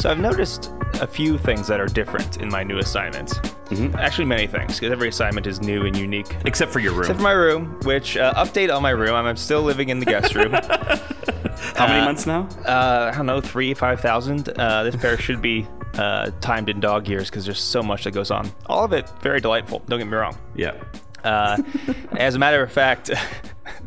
So I've noticed a few things that are different in my new assignment. Actually, many things, because every assignment is new and unique. Except for your room. Except for my room, which uh, update on my room. I'm still living in the guest room. How many uh, months now? uh, I don't know, three, five thousand. Uh, this pair should be uh, timed in dog years because there's so much that goes on. All of it very delightful. Don't get me wrong. Yeah. Uh, as a matter of fact,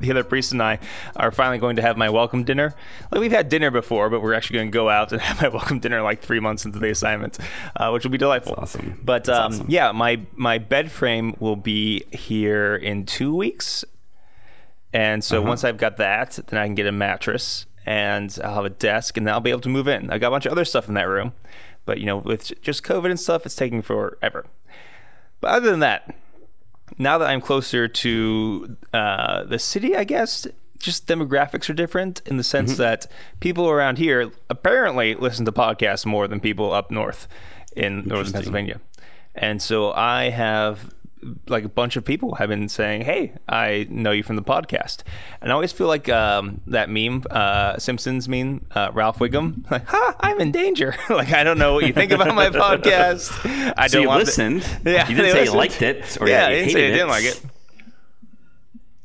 the other priest and I are finally going to have my welcome dinner. Like we've had dinner before, but we're actually going to go out and have my welcome dinner like three months into the assignment, uh, which will be delightful. That's awesome. But um, awesome. yeah, my my bed frame will be here in two weeks, and so Uh-huh. once I've got that, then I can get a mattress and I'll have a desk, and then I'll be able to move in. I got a bunch of other stuff in that room, but you know, with just COVID and stuff, it's taking forever. But other than that, now that I'm closer to uh, the city, I guess just demographics are different in the sense that people around here apparently listen to podcasts more than people up north in northern Pennsylvania. And so I have like a bunch of people have been saying, "Hey, I know you from the podcast," and I always feel like um, that meme, uh, Simpsons meme, uh, Ralph Wiggum, like, "Ha, I'm in danger." like I don't know what you think about my podcast. I So don't you want to- listened. Yeah, You didn't say you liked it or yeah, you didn't say I hated didn't like it.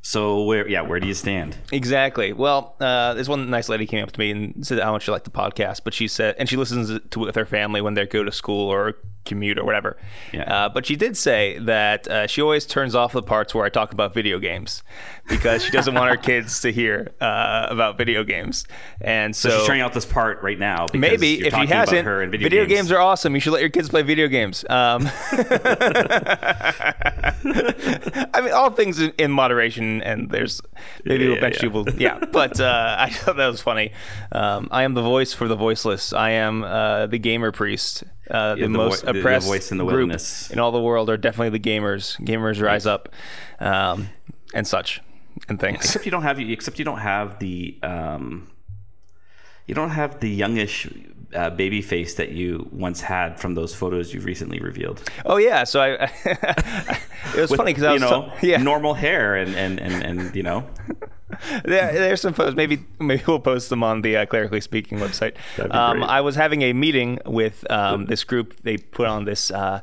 So where? Yeah, where do you stand? Exactly. Well, uh, this one nice lady came up to me and said how much she liked the podcast, but she said, and she listens to it with her family when they go to school or commute or whatever. Yeah. Uh, but she did say that uh, she always turns off the parts where I talk about video games because she doesn't want her kids to hear uh, about video games. And so, So she's turning out this part right now. because maybe if she hasn't, her in video, video, games. are awesome. You should let your kids play video games. Um, I mean, all things in, in moderation, and there's maybe Yeah, eventually yeah. will, yeah. But uh, I thought that was funny. Um, I am the voice for the voiceless. I am uh, the gamer priest. Uh, the, the most vo- the- the oppressed voice in the group wilderness. in all the world are definitely the gamers. Gamers rise up, um, and such, and things. Except you don't have except you don't have the um, you don't have the youngish uh, baby face that you once had from those photos you've recently revealed. Oh yeah, so I. it was funny because I was you know yeah. normal hair and and and, and you know Yeah, there's some photos. Maybe maybe we'll post them on the uh, Clerically Speaking website. Um. I was having a meeting with um, this group. They put on this uh,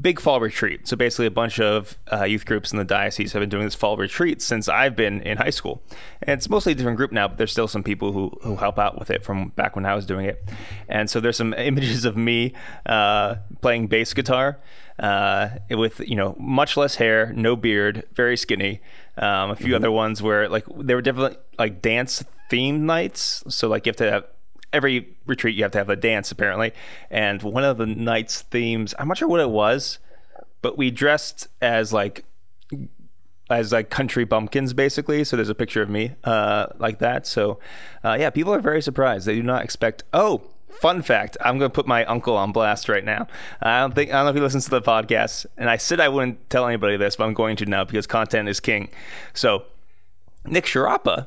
big fall retreat. So basically, a bunch of uh, youth groups in the diocese have been doing this fall retreat since I've been in high school. And it's mostly a different group now, but there's still some people who, who help out with it from back when I was doing it. And so there's some images of me uh, playing bass guitar uh, with you know much less hair, no beard, very skinny. Um, a few other ones where like they were definitely like dance themed nights. So like you have to have every retreat you have to have a dance apparently. And one of the nights themes, I'm not sure what it was, but we dressed as like as like country bumpkins basically. So there's a picture of me uh, like that. So uh, yeah people are very surprised. They do not expect oh fun fact i'm going to put my uncle on blast right now. I don't think i don't know if he listens to the podcast. And i said i wouldn't tell anybody this but i'm going to now because content is king. So nick sharapa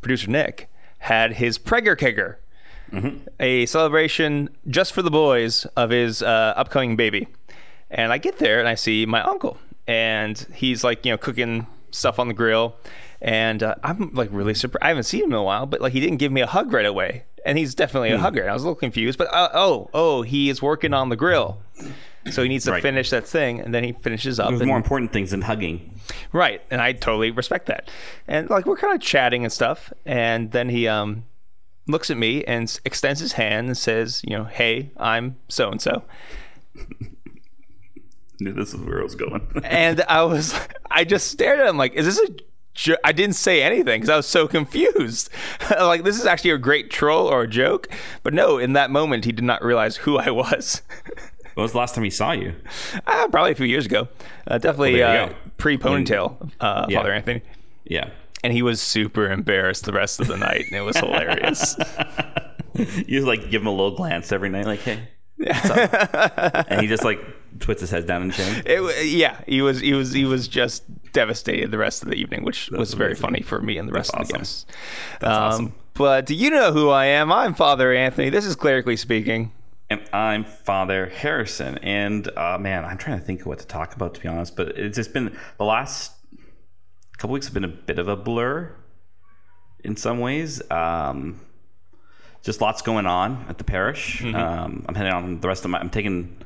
producer nick had his pregger kicker a celebration just for the boys of his uh, upcoming baby. And I get there and I see my uncle, and he's like, you know, cooking stuff on the grill. And uh, I'm like really surprised. I haven't seen him in a while, but like he didn't give me a hug right away. And he's definitely a hugger. I was a little confused, but uh, oh, oh, he is working on the grill. So he needs to Right. finish that thing, and then he finishes up. there's and- more important things than hugging. Right, and I totally respect that. And like we're kind of chatting and stuff, and then he um looks at me and extends his hand and says, you know, "Hey, I'm so and so." Knew this is where I was going. And I was, I just stared at him like, "Is this a?" Jo-? I didn't say anything because I was so confused. like this is actually a great troll or a joke, but no, in that moment he did not realize who I was. when was the last time he saw you? uh, probably a few years ago, uh, definitely Well, uh, pre ponytail, uh, Yeah. Father Anthony. Yeah. And he was super embarrassed the rest of the night, and it was hilarious. You like give him a little glance every night, like, hey. what's up?" and he just like puts his head down in shame. It, yeah, he was he was he was just devastated the rest of the evening, which was very amazing. funny for me and the rest of the awesome. guests. That's Um, awesome. But do you know who I am? I'm Father Anthony. This is clerically speaking. And I'm Father Harrison. And uh, man, I'm trying to think of what to talk about, to be honest. But it's just been the last couple weeks have been a bit of a blur in some ways. Um, just lots going on at the parish. Um, I'm heading on the rest of my. I'm taking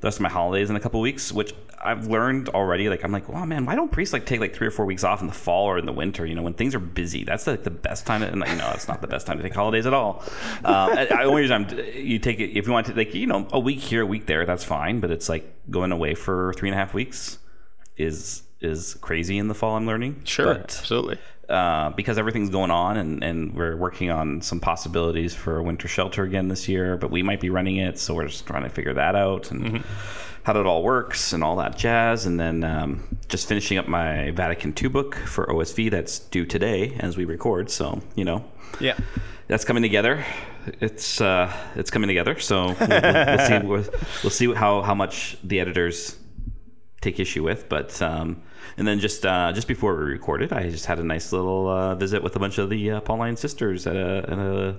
the rest of my holidays in a couple weeks, which I've learned already. Like I'm like, wow, man, why don't priests like take like three or four weeks off in the fall or in the winter? You know, when things are busy, that's like the best time. To, and like, no, it's not the best time to take holidays at all. Um, I, I only reason I'm, you take it if you want to like you know a week here, a week there, that's fine. But it's like going away for three and a half weeks is is crazy in the fall. I'm learning. Sure, But, absolutely. uh, because everything's going on and, and we're working on some possibilities for a winter shelter again this year, but we might be running it. So we're just trying to figure that out and how it all works and all that jazz. And then um, just finishing up my Vatican II book for OSV that's due today as we record. So, you know, Yeah. that's coming together. It's uh, it's coming together. So we'll, we'll, we'll see we'll, we'll see how how much the editors take issue with. But um, and then just uh, just before we recorded, I just had a nice little uh, visit with a bunch of the uh, Pauline sisters at a, at a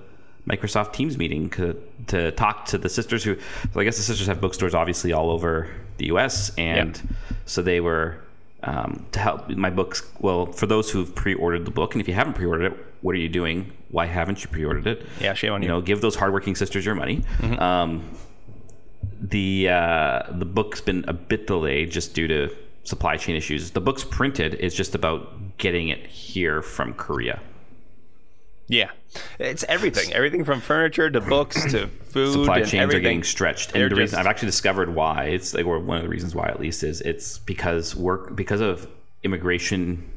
Microsoft Teams meeting to, to talk to the sisters who. So I guess the sisters have bookstores obviously all over the U.S. and so they were. Um, to help my books, well, for those who've pre-ordered the book, and if you haven't pre-ordered it, what are you doing? Why haven't you pre-ordered it? Yeah, shame on you you. know, give those hardworking sisters your money. Um, the uh, the book's been a bit delayed just due to supply chain issues. The book's printed. It's just about getting it here from Korea. Yeah. It's everything. Everything from furniture to books to food. Supply and chains everything. are getting stretched, They're and the reason just- I've actually discovered why it's like or one of the reasons why at least is it's because work because of immigration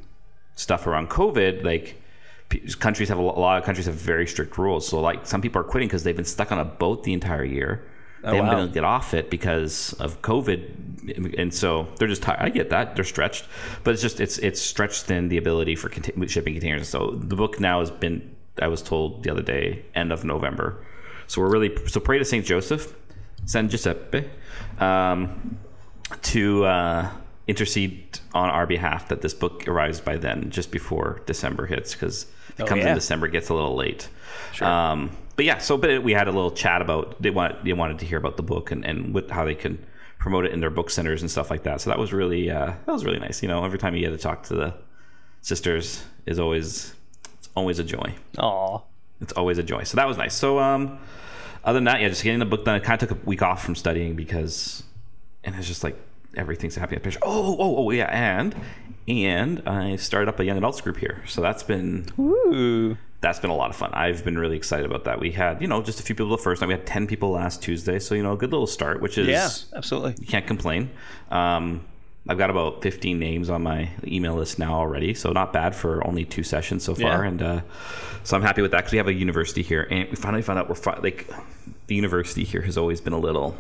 stuff around COVID. Like countries have a lot of countries have very strict rules. So like some people are quitting because they've been stuck on a boat the entire year. They haven't wow. been able to get off it because of COVID, and so they're just. Tired. I get that they're stretched, but it's just it's it's stretched in the ability for contain- shipping containers. So the book now has been. I was told the other day, end of November. So we're really so pray to Saint Joseph, San Giuseppe, um, to uh, intercede on our behalf that this book arrives by then, just before December hits, because if it Oh, comes yeah. in December, it gets a little late. Sure. Um, but yeah, so but we had a little chat about they want they wanted to hear about the book and and what, how they can promote it in their book centers and stuff like that. So that was really uh, that was really nice. You know, every time you get to talk to the sisters is always it's always a joy. Aw. It's always a joy. So that was nice. So um, other than that, yeah, just getting the book done. I kind of took a week off from studying because, and it's just like everything's happening at Picture. Oh, oh, oh, yeah, and and I started up a young adults group here. So that's been Ooh. that's been a lot of fun. I've been really excited about that. We had you know just a few people the first night. We had ten people last Tuesday. So you know a good little start, which is Yeah, absolutely. you can't complain. Um, I've got about 15 names on my email list now already, so not bad for only two sessions so far. Yeah. And uh, so I'm happy with that because we have a university here, and we finally found out we're fi- like the university here has always been a little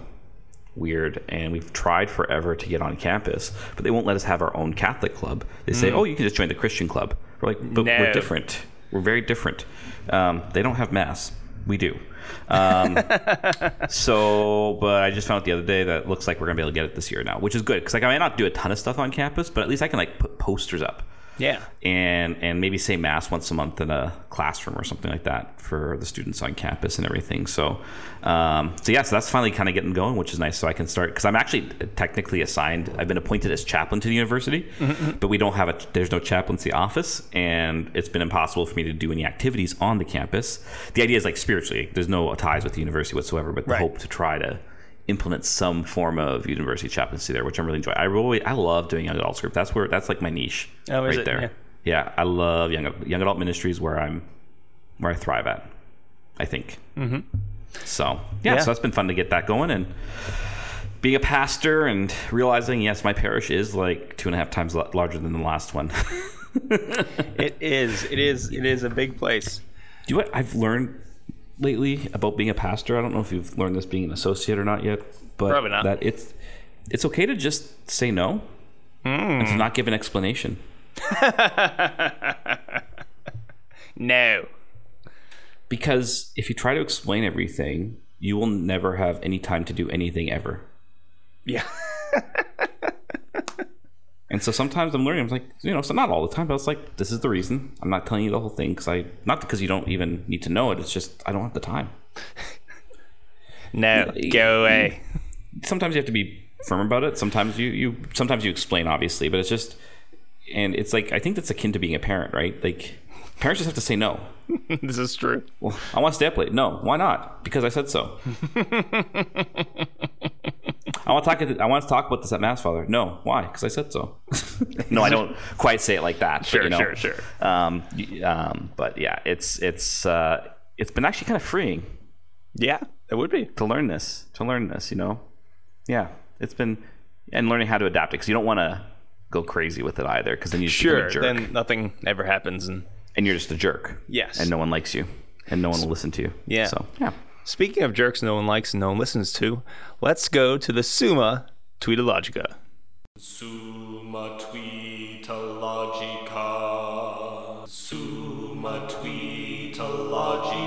weird, and we've tried forever to get on campus, but they won't let us have our own Catholic club. They say, "Oh, you can just join the Christian club." We're like, "But No. we're different. We're very different. Um, they don't have mass. We do." Um, so, but I just found out the other day that it looks like we're gonna be able to get it this year now, which is good because like I may not do a ton of stuff on campus, but at least I can like put posters up Yeah. and and maybe say mass once a month in a classroom or something like that for the students on campus and everything. So, um, so yeah, so that's finally kind of getting going, which is nice. So I can start because I'm actually technically assigned. I've been appointed as chaplain to the university, but we don't have a. There's no chaplaincy office, and it's been impossible for me to do any activities on the campus. The idea is like spiritually, there's no ties with the university whatsoever, but the Right. hope to try to implement some form of university chaplaincy there, which I'm really enjoying. I really I love doing young adults group. That's where that's like my niche Oh, right there. Yeah. Yeah. I love young young adult ministries where I'm where I thrive at. I think. Mm-hmm. So yeah, Yeah. so that's been fun to get that going and being a pastor and realizing yes, my parish is like two and a half times larger than the last one. It is. It is. It is a big place. Do you know what I've learned lately about being a pastor? I don't know if you've learned this being an associate or not yet, but Probably not. that it's it's okay to just say no hmm. and to not give an explanation. No. Because if you try to explain everything, you will never have any time to do anything ever. Yeah. And so sometimes I'm learning. I'm like, you know, so not all the time, but it's like, this is the reason. I'm not telling you the whole thing because I, not because you don't even need to know it. It's just I don't have the time. No. Go away. Sometimes you have to be firm about it. Sometimes you, you, sometimes you explain, obviously, but it's just, and it's like I think that's akin to being a parent, right? Like, Parents just have to say no. this is true. Well, I want to stay up late. No, why not? Because I said so. I want to talk. I want to talk about this at mass, Father. No, why? Because I said so. no, I don't quite say it like that. Sure, but, you know, sure, sure. Um, um, but yeah, it's it's uh, it's been actually kind of freeing Yeah, it would be. to learn this. To learn this, you know. Yeah, it's been and learning how to adapt it because you don't want to go crazy with it either because then you Sure. a jerk Then nothing ever happens. And and you're just a jerk. Yes. and no one likes you and no one will listen to you. Yeah. So yeah. Speaking of jerks, no one likes and no one listens to. Let's go to the Summa Tweetologica. Summa Tweetologica. Summa Tweetologica.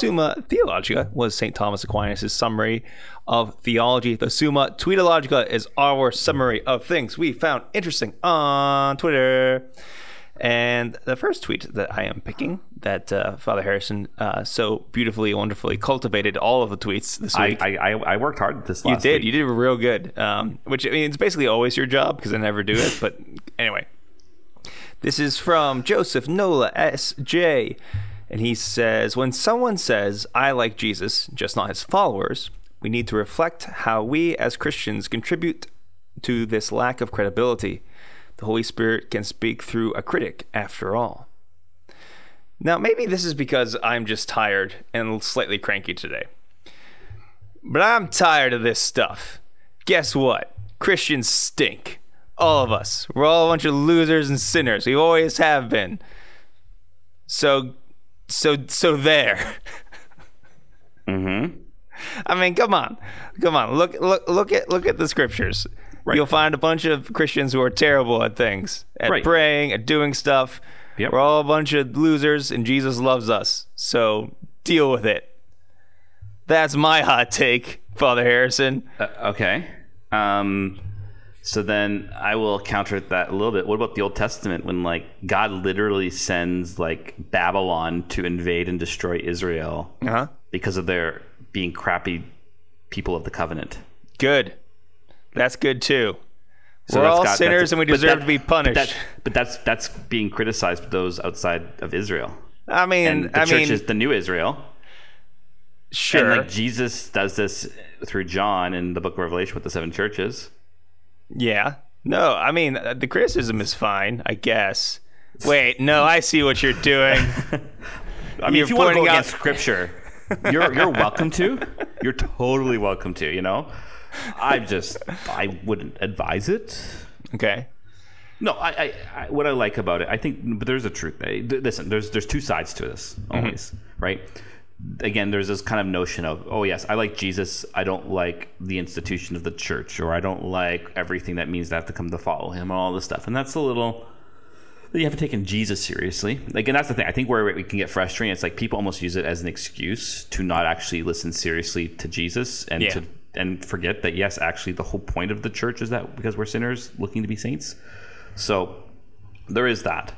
Summa Theologica was St. Thomas Aquinas' summary of theology. The Summa Tweetologica is our summary of things we found interesting on Twitter. And the first tweet that I am picking, that uh, Father Harrison uh, so beautifully, wonderfully cultivated all of the tweets this week. I, I, I worked hard at this you did. week. You did real good. Um, which I mean, it's basically always your job because I never do it. But anyway, this is from Joseph Nola S.J. And he says, When someone says, I like Jesus, just not his followers, we need to reflect how we as Christians contribute to this lack of credibility. The Holy Spirit can speak through a critic, after all. Now, maybe this is because I'm just tired and slightly cranky today. But I'm tired of this stuff. Guess what? Christians stink. All of us. We're all a bunch of losers and sinners. We always have been. So, so, so there. Mm-hmm. I mean, come on, come on. Look, look, look at look at the scriptures. Right. You'll find a bunch of Christians who are terrible at things, at Right. praying, at doing stuff. Yep. We're all a bunch of losers, and Jesus loves us. So deal with it. That's my hot take, Father Harrison. Uh, okay. Um, so then I will counter that a little bit. What about the Old Testament when like God literally sends like Babylon to invade and destroy Israel Uh huh. because of their being crappy people of the covenant? Good. That's good too. So We're all got- sinners and we deserve that- to be but punished. that- But, that's that's being criticized by those outside of Israel. I mean, And the I church mean, is the new Israel. sure. And like Jesus does this through John in the book of Revelation with the seven churches. Yeah. No, I mean, uh, the criticism is fine, I guess. Wait, no, I see what you're doing. I mean, You're if you want to go pointing out- against scripture, you're you're welcome to. You're totally welcome to. You know, I just I wouldn't advise it. okay. No, I, I, I what I like about it, I think, but there's a truth. Listen, there's there's two sides to this always, right? Again, there's this kind of notion of, oh yes, I like Jesus. I don't like the institution of the church, or I don't like everything that means that I have to come to follow him, and all this stuff. And that's a little you haven't taken Jesus seriously. Like, and that's the thing. I think where we can get frustrating, it's like people almost use it as an excuse to not actually listen seriously to Jesus and Yeah. to and forget that yes, actually, the whole point of the church is that because we're sinners looking to be saints. So there is that.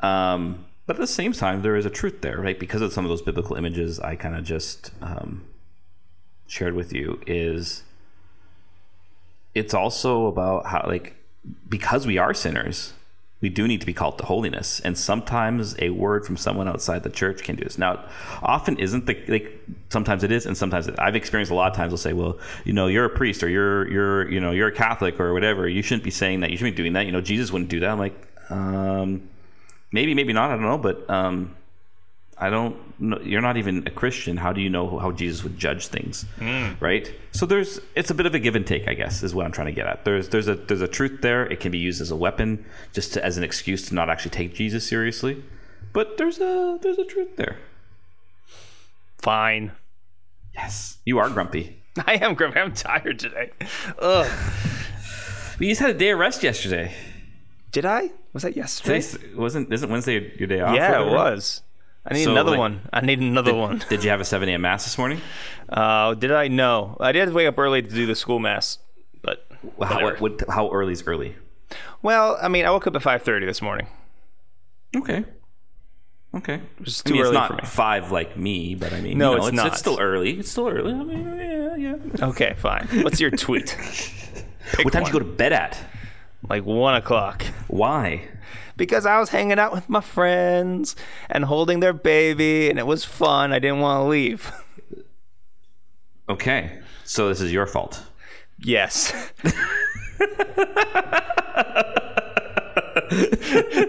Um, but at the same time, there is a truth there, right? Because of some of those biblical images I kind of just um, shared with you, is it's also about how, like, because we are sinners, we do need to be called to holiness. And sometimes a word from someone outside the church can do this. Now, often isn't the like sometimes it is, and sometimes it, I've experienced a lot of times. They'll say, "Well, you know, you're a priest, or you're you're you know you're a Catholic, or whatever. You shouldn't be saying that. You shouldn't be doing that. You know, Jesus wouldn't do that." I'm like, um, maybe, maybe not. I don't know, but um, I don't. know. You're not even a Christian. How do you know how Jesus would judge things, right? So there's it's a bit of a give and take, I guess, is what I'm trying to get at. There's there's a there's a truth there. It can be used as a weapon, just to, as an excuse to not actually take Jesus seriously. But there's a there's a truth there. Fine. Yes, you are grumpy. I am grumpy. I'm tired today. Ugh. We just had a day of rest yesterday. Did I? Was that yesterday? Today's, wasn't isn't Wednesday your day off? yeah, it was. I need So, another like- one. I need another one. Did you have a 7 a.m. mass this morning? Uh, did I? No. I did wake up early to do the school mass, but How, what, what, how early is early? well, I mean, I woke up at five thirty this morning. Okay. Okay. is I too mean, it's early not for me. five like me, but I mean, No, you know, it's not. It's still early. It's still early. I mean, yeah, yeah. Okay, fine. What's your tweet? What time did you go to bed at? Like one o'clock. Why? Because I was hanging out with my friends and holding their baby, and it was fun. I didn't want to leave. Okay. So this is your fault. Yes.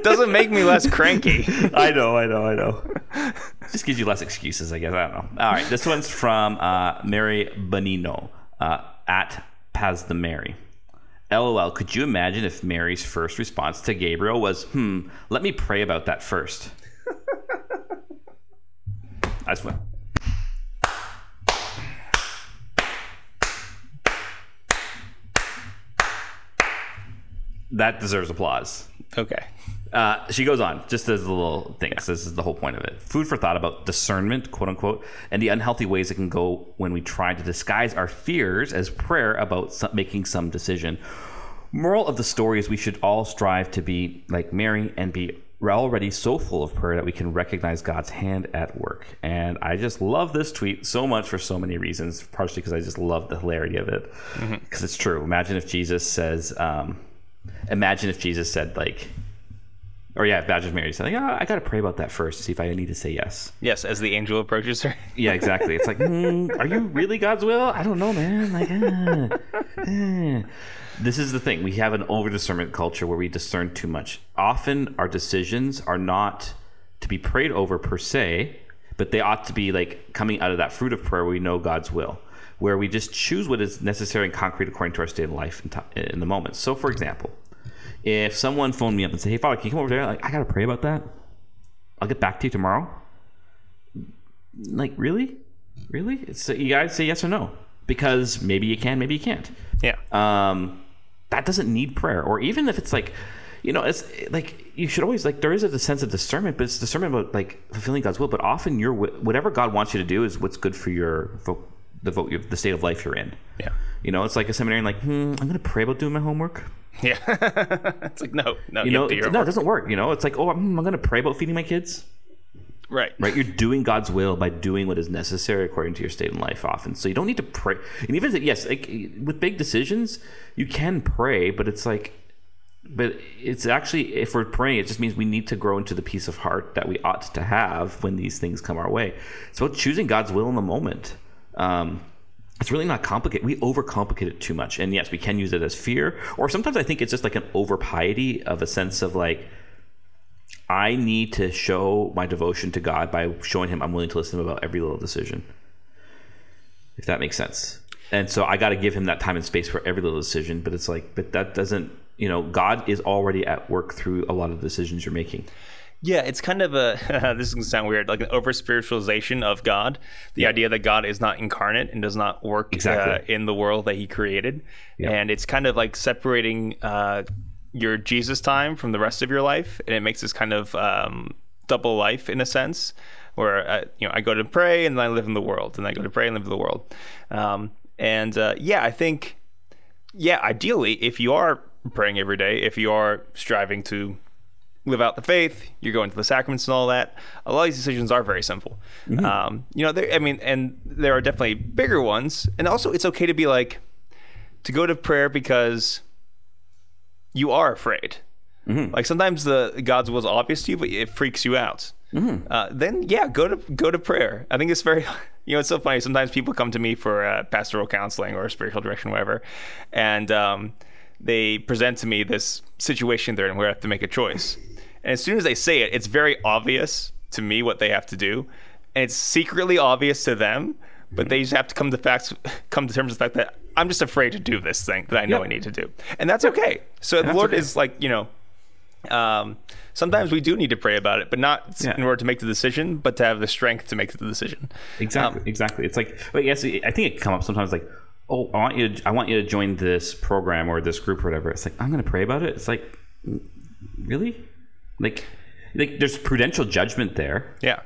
Doesn't make me less cranky. I know, I know, I know. Just gives you less excuses, I guess. I don't know. All right, this one's from uh, Mary Bonino uh, at Paz the Mary. LOL, could you imagine if Mary's first response to Gabriel was, hmm, let me pray about that first? I went, that deserves applause. Okay. Uh, she goes on, just as a little thing. So this is the whole point of it. Food for thought about discernment, quote unquote, and the unhealthy ways it can go when we try to disguise our fears as prayer about some, making some decision. Moral of the story is we should all strive to be like Mary and be already so full of prayer that we can recognize God's hand at work. And I just love this tweet so much for so many reasons, partially because I just love the hilarity of it. Because it's true. Imagine if Jesus says, um, imagine if Jesus said, like, or yeah, Badger's Mary said, like, oh, I got to pray about that first to see if I need to say yes. Yes, as the angel approaches her. Yeah, exactly. It's like, hmm, are you really God's will? I don't know, man. Like, uh, eh. this is the thing. We have an over discernment culture where we discern too much. Often, our decisions are not to be prayed over per se, but they ought to be like coming out of that fruit of prayer where we know God's will, where we just choose what is necessary and concrete according to our state of life in, ti- in the moment. So, for example, if someone phoned me up and said, "Hey, Father, can you come over there?" Like, I gotta pray about that. I'll get back to you tomorrow. Like, really, really? It's you gotta say yes or no because maybe you can, maybe you can't. Yeah. Um, that doesn't need prayer, or even if it's like, you know, it's like you should always like there is a sense of discernment, but it's discernment about like fulfilling God's will. But often, your whatever God wants you to do is what's good for your the vote, the state of life you're in. Yeah. You know, it's like a seminarian, like, hmm, I'm gonna pray about doing my homework. Yeah. it's like no, no, You know, to do no, it doesn't work. You know, it's like, oh, I'm, I'm gonna pray about feeding my kids. right. right? You're doing God's will by doing what is necessary according to your state in life often. So you don't need to pray. And even if, yes, like with big decisions, you can pray, but it's like, but it's actually, if we're praying, it just means we need to grow into the peace of heart that we ought to have when these things come our way. It's about choosing God's will in the moment. Um, it's really not complicated. We overcomplicate it too much. And yes, we can use it as fear, or sometimes I think it's just like an over piety of a sense of like, I need to show my devotion to God by showing him I'm willing to listen to him about every little decision. If that makes sense. And so I got to give him that time and space for every little decision, but it's like but that doesn't, you know, God is already at work through a lot of decisions you're making. Yeah, it's kind of a this is gonna sound weird, like an over spiritualization of God. The idea that God is not incarnate and does not work Exactly. uh, in the world that He created, and it's kind of like separating uh, your Jesus time from the rest of your life, and it makes this kind of um, double life in a sense, where uh, you know I go to pray and then I live in the world, and I go to pray and live in the world, um, and uh, yeah, I think yeah, ideally, if you are praying every day, if you are striving to live out the faith, you're going to the sacraments and all that. A lot of these decisions are very simple. Um, you know, I mean, and there are definitely bigger ones. And also, it's okay to be like, to go to prayer because you are afraid. Like sometimes the God's will is obvious to you, but it freaks you out. Uh, then yeah, go to go to prayer. I think it's very, you know, it's so funny. Sometimes people come to me for uh, pastoral counseling or spiritual direction, whatever, and um, they present to me this situation they're in where I have to make a choice. And as soon as they say it, it's very obvious to me what they have to do, and it's secretly obvious to them. But mm-hmm. they just have to come to facts, come to terms with the fact that I'm just afraid to do this thing that I know Yep. I need to do, and that's okay. So the Lord okay. is like, you know, um, sometimes we do need to pray about it, but not Yeah. in order to make the decision, but to have the strength to make the decision. Exactly, um, exactly. It's like, but yes, I think it come up sometimes like, oh, I want you, to, I want you to join this program or this group or whatever. It's like I'm going to pray about it. It's like, mm, really? Like, like there's prudential judgment there, Yeah.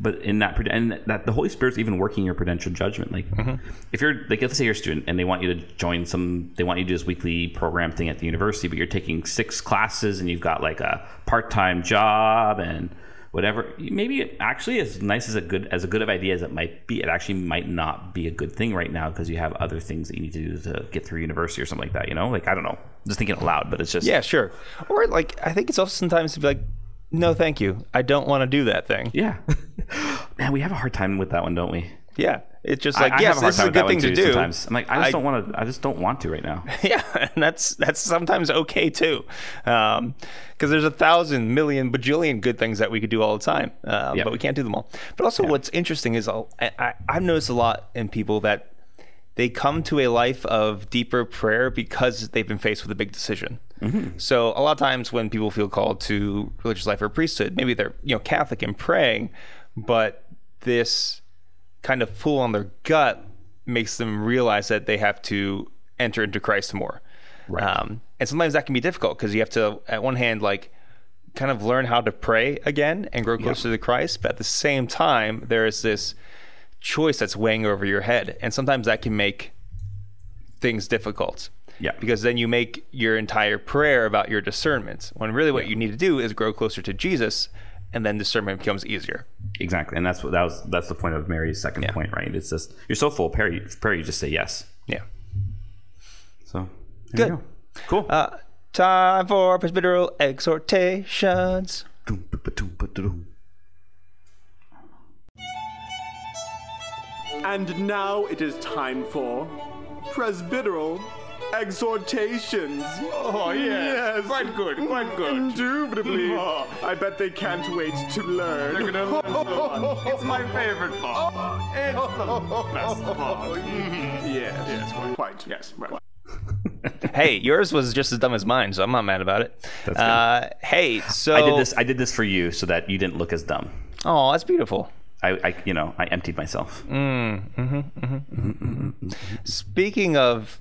but in that and that the Holy Spirit's even working your prudential judgment. Like, mm-hmm. if you're like, let's say you're a student and they want you to join some, they want you to do this weekly program thing at the university, but you're taking six classes and you've got like a part-time job and whatever. Maybe actually, as nice as a good as a good of idea as it might be, it actually might not be a good thing right now because you have other things that you need to do to get through university or something like that. You know, like I don't know, just thinking aloud but it's just Yeah, sure. Or like I think it's also sometimes to be like, no, thank you. I don't want to do that thing. yeah. Man, we have a hard time with that one, don't we? Yeah. It's just like I, yes, a this is a good thing to do. Sometimes I'm like, I just I- don't want to. I just don't want to right now. Yeah, and that's that's sometimes okay too, because there's a thousand million bajillion good things that we could do all the time, um, Yeah. but we can't do them all. But also, what's interesting is I'll, I, I, I've noticed a lot in people that they come to a life of deeper prayer because they've been faced with a big decision. So a lot of times when people feel called to religious life or priesthood, maybe they're you know Catholic and praying, but this kind of pull on their gut makes them realize that they have to enter into Christ more. Right. Um, and sometimes that can be difficult because you have to, at one hand, like kind of learn how to pray again and grow closer to Christ. But at the same time, there is this choice that's weighing over your head. And sometimes that can make things difficult. Yeah. Because then you make your entire prayer about your discernment when really what you need to do is grow closer to Jesus and then discernment becomes easier. Exactly, and that's what that was. That's the point of Mary's second Yeah. point, right? It's just you're so full of prayer, you, prayer, you just say yes. Yeah. So there Good. go. Cool. Uh, time for presbyteral exhortations. Doom, ba, ba, doom, ba, da, doom. And now it is time for presbyteral exhortations. Oh, yes. Quite good, quite good. Indubitably. Oh. I bet they can't wait to learn. They're gonna learn so It's my favorite part. It's the best part. yes, yes, quite, quite, yes. Right. hey, yours was just as dumb as mine, so I'm not mad about it. Uh, hey, so I did this. I did this for you so that you didn't look as dumb. Oh, that's beautiful. I, I you know, I emptied myself. Mm, mm-hmm, mm-hmm. Mm-hmm, Speaking of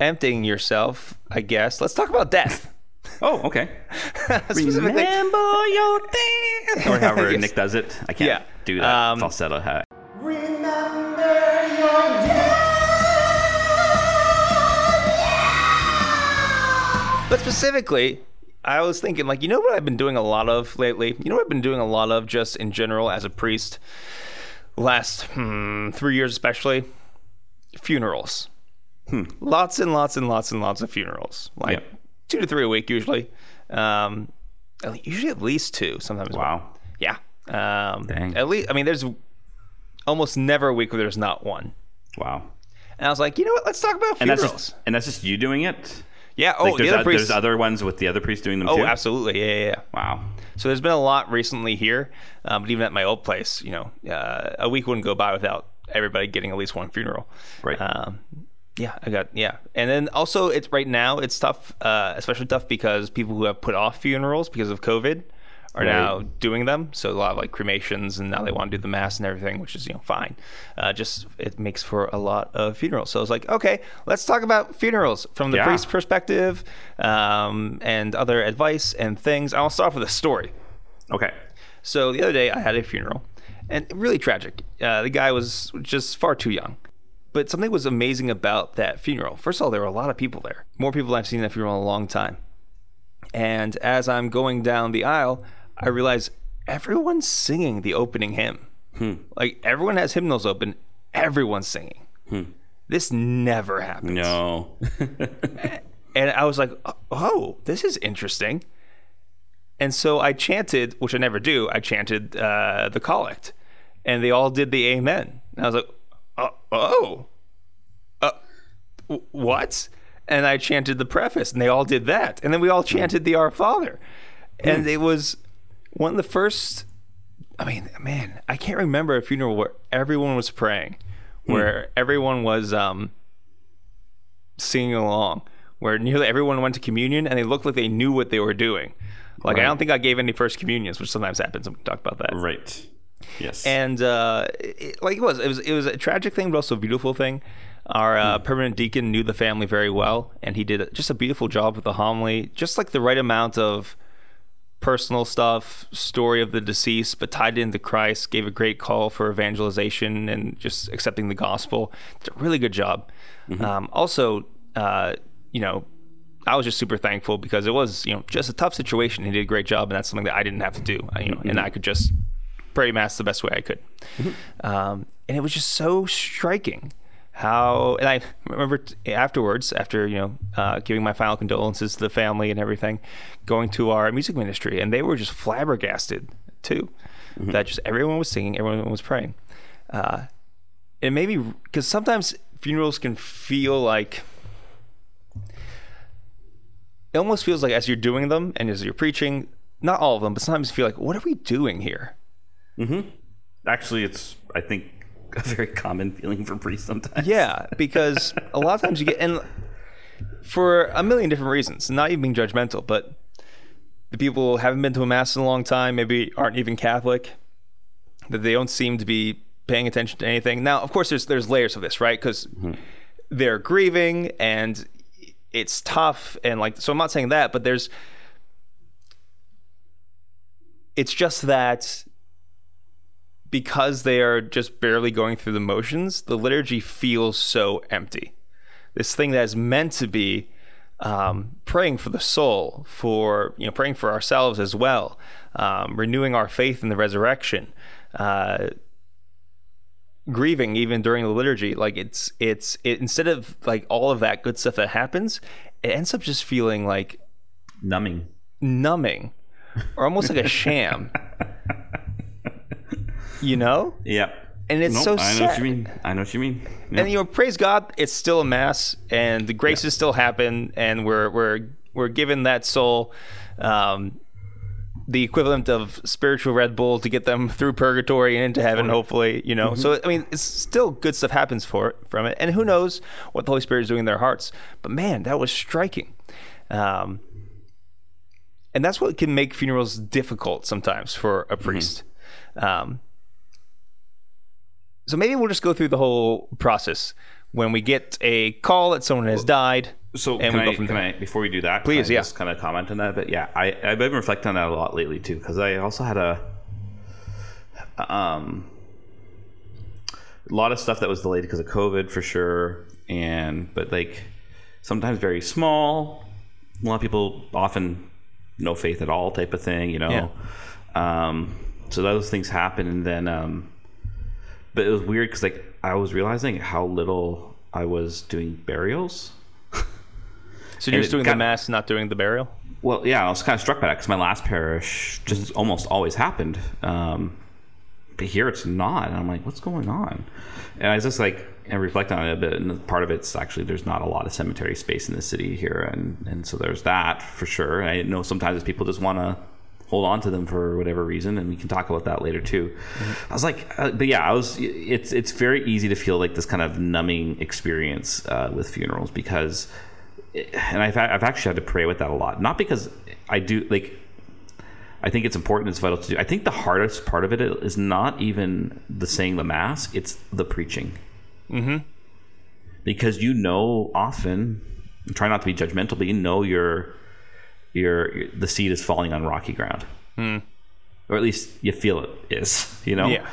emptying yourself, I guess let's talk about death. Oh, okay. Remember your dance, or however Yes. Nick does it. I can't Yeah. do that Um, falsetto. Ha- But specifically, I was thinking, like, you know what I've been doing a lot of lately? You know what I've been doing a lot of just in general as a priest, last hmm, three years especially? Funerals. Lots and lots and lots and lots of funerals. Like Yep. two to three a week usually. Um, usually at least two, sometimes. Wow. Yeah. Um, Dang. At least, I mean, there's almost never a week where there's not one. Wow. And I was like, you know what? Let's talk about And funerals. that's just and that's just you doing it. yeah. Oh, Like the there's, other o- priests. there's other ones with the other priests doing them oh, too. absolutely. Yeah, yeah, yeah. Wow. So there's been a lot recently here, um, but even at my old place, you know, uh, a week wouldn't go by without everybody getting at least one funeral. Right. Um, yeah, I got yeah, and then also it's right now it's tough, uh, especially tough because people who have put off funerals because of COVID are now doing them. So a lot of like cremations, and now they want to do the mass and everything, which is you know fine. Uh, just it makes for a lot of funerals. So I was like, okay, let's talk about funerals from the Yeah. priest's perspective, um, and other advice and things. I'll start off with a story. Okay. So the other day I had a funeral, and really tragic. Uh, the guy was just far too young. But something was amazing about that funeral. First of all, there were a lot of people there, more people than I've seen at a funeral in a long time. And as I'm going down the aisle, I realize everyone's singing the opening hymn. Like everyone has hymnals open, everyone's singing. This never happens. No. And I was like, oh, this is interesting. And so I chanted, which I never do, I chanted uh, the collect. And they all did the amen. And I was like, oh, oh. Uh, what? And I chanted the preface, and they all did that. And then we all chanted the Our Father. And it was one of the first, I mean, man, I can't remember a funeral where everyone was praying, where everyone was um, singing along, where nearly everyone went to communion and they looked like they knew what they were doing. Like, I don't think I gave any first communions, which sometimes happens, we can talk about that right. Yes. and uh, it, like it was, it was, it was a tragic thing, but also a beautiful thing. Our uh, permanent deacon knew the family very well, and he did just a beautiful job with the homily, just like the right amount of personal stuff, story of the deceased, but tied into Christ, gave a great call for evangelization and just accepting the gospel. It's a really good job. Um, also, uh, you know, I was just super thankful because it was, you know, just a tough situation. He did a great job, and that's something that I didn't have to do, I- you know, and I could just pray mass the best way I could. Um, and it was just so striking how, and I remember t- afterwards, after you know, uh, giving my final condolences to the family and everything, going to our music ministry, and they were just flabbergasted too, that just everyone was singing, everyone was praying. Uh, it made me because sometimes funerals can feel like it almost feels like as you're doing them and as you're preaching, not all of them, but sometimes you feel like, what are we doing here? Mm-hmm. Actually, it's I think a very common feeling for priests sometimes. Yeah, because a lot of times you get and for a million different reasons, not even being judgmental, but the people haven't been to a mass in a long time, maybe aren't even Catholic, that they don't seem to be paying attention to anything. Now, of course, there's there's layers of this, right? Because mm-hmm. they're grieving and it's tough, and like so. I'm not saying that, but there's it's just that because they are just barely going through the motions, the liturgy feels so empty. This thing that is meant to be um, praying for the soul, for you know, praying for ourselves as well, um, renewing our faith in the resurrection, uh, grieving even during the liturgy. Like it's it's it, instead of like all of that good stuff that happens, it ends up just feeling like Numbing. numbing or almost like a sham. You know? Yeah. And it's Nope, so I know what sad. you mean. I know what you mean. Yeah. And you know, praise God, it's still a mass, and the graces still happen, and we're we're we're given that soul um, the equivalent of spiritual Red Bull to get them through purgatory and into heaven, hopefully. You know, so I mean, it's still good stuff happens for from it, and who knows what the Holy Spirit is doing in their hearts. But man, that was striking. Um, and that's what can make funerals difficult sometimes for a priest. Um, so maybe we'll just go through the whole process when we get a call that someone has died. So and can, we I, can. I, before we do that, Please, can I yeah. just kind of comment on that. But yeah, I, I've been reflecting on that a lot lately too, because I also had a, um, a lot of stuff that was delayed because of COVID for sure, and but like sometimes very small. A lot of people often no faith at all type of thing, you know. Yeah. Um, so those things happen, and then um, but it was weird because like I was realizing how little I was doing burials. So you're just doing got- the mass, not doing the burial. Well, yeah, I was kind of struck by that because my last parish just almost always happened. Um, but here it's not. And I'm like, what's going on? And I was just like, and reflect on it a bit. And part of it's actually there's not a lot of cemetery space in the city here. And, and so there's that for sure. And I know sometimes people just want to hold on to them for whatever reason. And we can talk about that later too. I was like, uh, but yeah, I was, it's, it's very easy to feel like this kind of numbing experience uh, with funerals because and I've, I've actually had to pray with that a lot. Not because I do like, I think it's important, it's vital to do. I think the hardest part of it is not even the saying the mass; it's the preaching. Mm-hmm. Because you know, often, try not to be judgmental, but you know your your, the seed is falling on rocky ground, or at least you feel it is. You know. Yeah.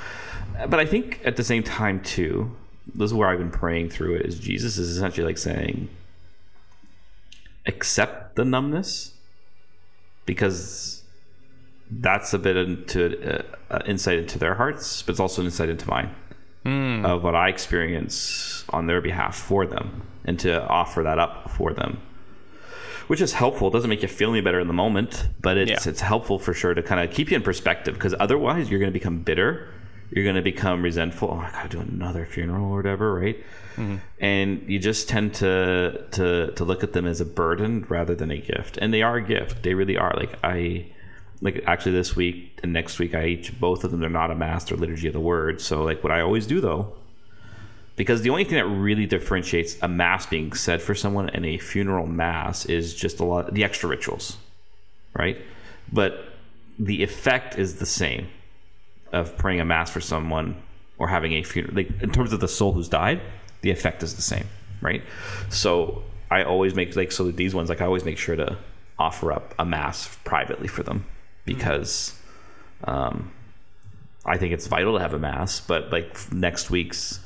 But I think at the same time too, this is where I've been praying through it. Is Jesus is essentially like saying, accept the numbness, because that's a bit into uh, uh, insight into their hearts, but it's also an insight into mine of what I experience on their behalf for them, and to offer that up for them. Which is helpful. It doesn't make you feel any better in the moment, but it's Yeah. it's helpful for sure to kind of keep you in perspective because otherwise you're going to become bitter. You're going to become resentful. Oh, I got to do another funeral or whatever, right? Mm-hmm. And you just tend to to to look at them as a burden rather than a gift. And they are a gift. They really are. Like I like actually this week and next week I each both of them they're not a master liturgy of the word. So like what I always do though because the only thing that really differentiates a mass being said for someone and a funeral mass is just a lot the extra rituals right but the effect is the same of praying a mass for someone or having a funeral like in terms of the soul who's died the effect is the same right so i always make like so these ones like i always make sure to offer up a mass privately for them because um, I think it's vital to have a mass. But like next week's,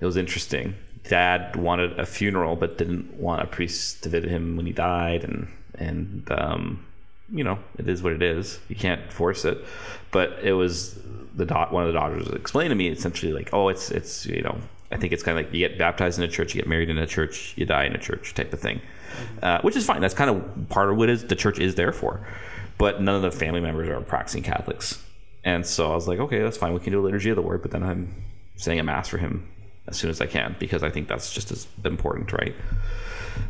it was interesting. Dad wanted a funeral, but didn't want a priest to visit him when he died, and and um, you know it is what it is. You can't force it. But it was the dot. One of the daughters explained to me essentially like, oh, it's it's you know. I think it's kind of like you get baptized in a church, you get married in a church, you die in a church type of thing, uh, which is fine. That's kind of part of what is the church is there for. But none of the family members are practicing Catholics, and so I was like, okay, that's fine. We can do a liturgy of the word, but then I'm saying a mass for him as soon as I can because I think that's just as important, right?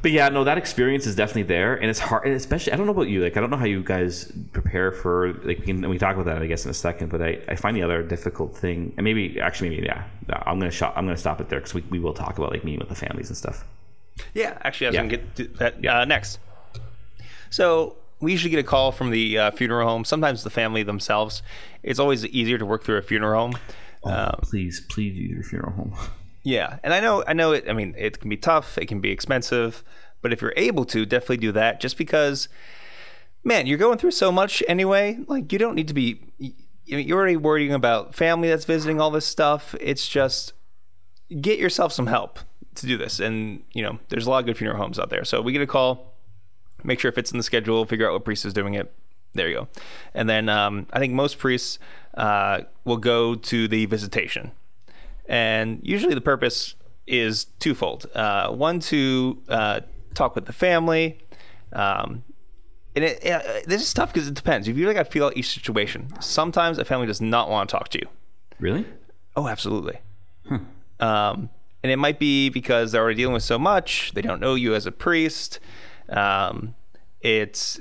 But yeah, no, that experience is definitely there, and it's hard, and especially I don't know about you, like I don't know how you guys prepare for like we can we can talk about that I guess in a second, but I, I find the other difficult thing, and maybe actually maybe yeah, I'm gonna shop, I'm gonna stop it there because we, we will talk about like meeting with the families and stuff. Yeah, actually, I was Yeah. to get to that uh, next. So we usually get a call from the uh, funeral home. Sometimes the family themselves. It's always easier to work through a funeral home. Um, please, please use your funeral home. Yeah, and I know, I know it. I mean, it can be tough. It can be expensive, but if you're able to, definitely do that. Just because, man, you're going through so much anyway. Like you don't need to be. you- You're already worrying about family that's visiting all this stuff. It's just get yourself some help to do this. And you know, there's a lot of good funeral homes out there. So we get a call, make sure it fits in the schedule, figure out what priest is doing it. There you go. And then um, I think most priests uh, will go to the visitation, and usually the purpose is twofold. Uh, one to uh, talk with the family. Um, and it, uh, this is tough because it depends. If you really got to feel out each situation. Sometimes a family does not want to talk to you. Really? Oh, absolutely. Um, and it might be because they're already dealing with so much. They don't know you as a priest. Um, it's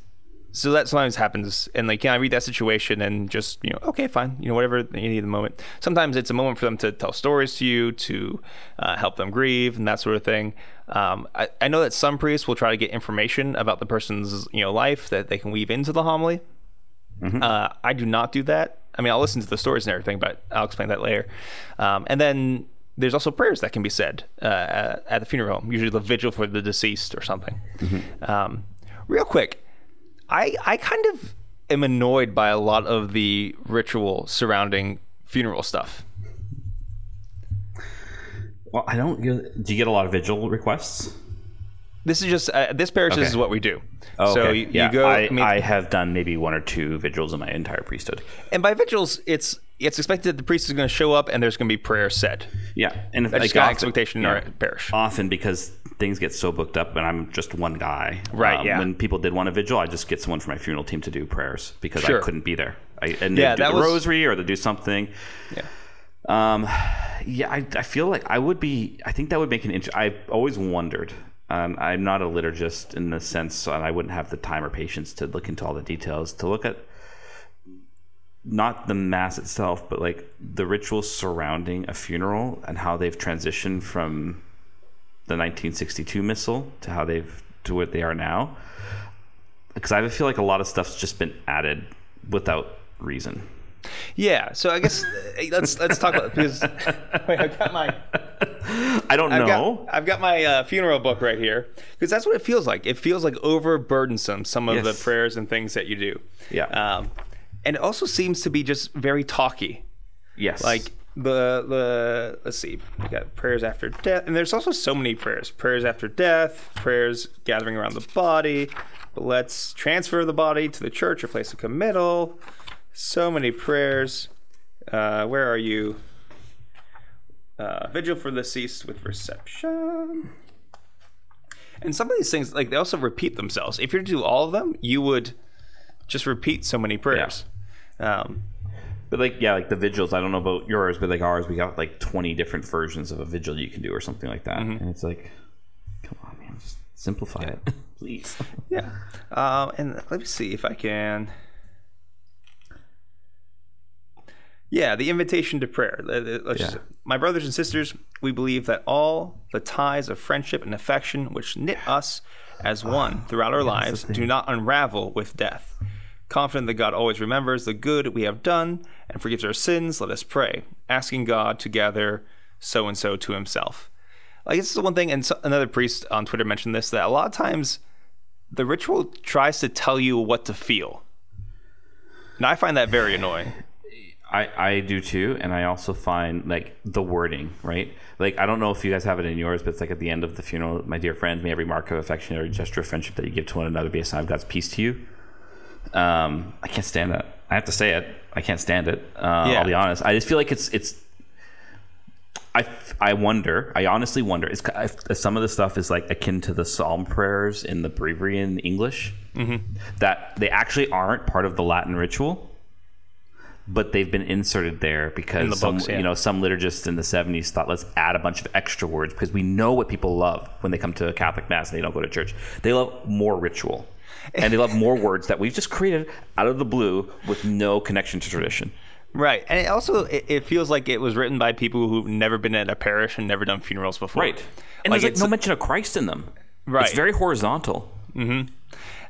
so that sometimes happens, and like, can I read that situation and just you know, okay, fine, you know, whatever you need the moment. Sometimes it's a moment for them to tell stories to you, to uh, help them grieve, and that sort of thing. Um, I, I know that some priests will try to get information about the person's you know life that they can weave into the homily. Uh, I do not do that. I mean, I'll listen to the stories and everything, but I'll explain that later. Um, and then there's also prayers that can be said uh, at at the funeral home, usually the vigil for the deceased or something. Um, real quick, I I kind of am annoyed by a lot of the ritual surrounding funeral stuff. Well, I don't. Get, do you get a lot of vigil requests? This is just uh, this parish. This Okay. is what we do. Oh, So okay. you, yeah, you go. I, I, mean, I have done maybe one or two vigils in my entire priesthood. and by vigils, it's it's expected that the priest is going to show up and there's going to be prayer said. Yeah, and That's like kind of often- expectation in yeah. our parish. Often because things get so booked up, and I'm just one guy. Um, Right, yeah. When people did want a vigil, I just get someone from my funeral team to do prayers because Sure. I couldn't be there. I and Yeah, do the was- rosary or they do something. Yeah. Um, yeah, I, I feel like I would be. I think that would make an. Int- I've always wondered. Um, I'm not a liturgist in the sense, and I wouldn't have the time or patience to look into all the details. To look at not the mass itself, but like the rituals surrounding a funeral and how they've transitioned from the 1962 missal to how they've to what they are now. Because I feel like a lot of stuff's just been added without reason. Yeah, so I guess let's let's talk about because wait, I've got my I don't I've know. got, I've got my uh, funeral book right here because that's what it feels like. It feels like overburdensome some of Yes. the prayers and things that you do. Yeah. um, and it also seems to be just very talky. yes. Like the the let's see, we got prayers after death, and there's also so many prayers: prayers after death, prayers gathering around the body. But let's transfer the body to the church or place of committal. So many prayers. Uh, where are you? Uh, vigil for the deceased with reception. And some of these things, like they also repeat themselves. If you're to do all of them, you would just repeat so many prayers. Um, But like yeah, like the vigils. I don't know about yours, but like ours, we got like twenty different versions of a vigil you can do, or something like that. And it's like, come on, man, just simplify it, please. Yeah. Um, and let me see if I can. Yeah, the invitation to prayer. Let's just- my brothers and sisters, we believe that all the ties of friendship and affection which knit us as one throughout our lives do not unravel with death. Confident that God always remembers the good we have done and forgives our sins, let us pray, asking God to gather so and so to himself. Like, this is one thing, and so, another priest on Twitter mentioned this that a lot of times the ritual tries to tell you what to feel. And I find that very annoying. I, I do too, and I also find like the wording, right? Like I don't know if you guys have it in yours, but it's like at the end of the funeral, my dear friend, may every mark of affection or gesture of friendship that you give to one another be a sign of God's peace to you. Um, I can't stand that. I have to say it. I can't stand it. Uh, Yeah. I'll be honest. I just feel like it's it's. I, I wonder. I honestly wonder. It's if some of the stuff is like akin to the psalm prayers in the breviary in English. That they actually aren't part of the Latin ritual but they've been inserted there because In the some, books, yeah. you know some liturgists in the 70s thought let's add a bunch of extra words because we know what people love when they come to a Catholic mass and they don't go to church. They love more ritual. And they love more words that we've just created out of the blue with no connection to tradition. Right. And it also, it, it feels like it was written by people who've never been at a parish and never done funerals before. Right. And there's like no mention of Christ in them. Right. It's very horizontal.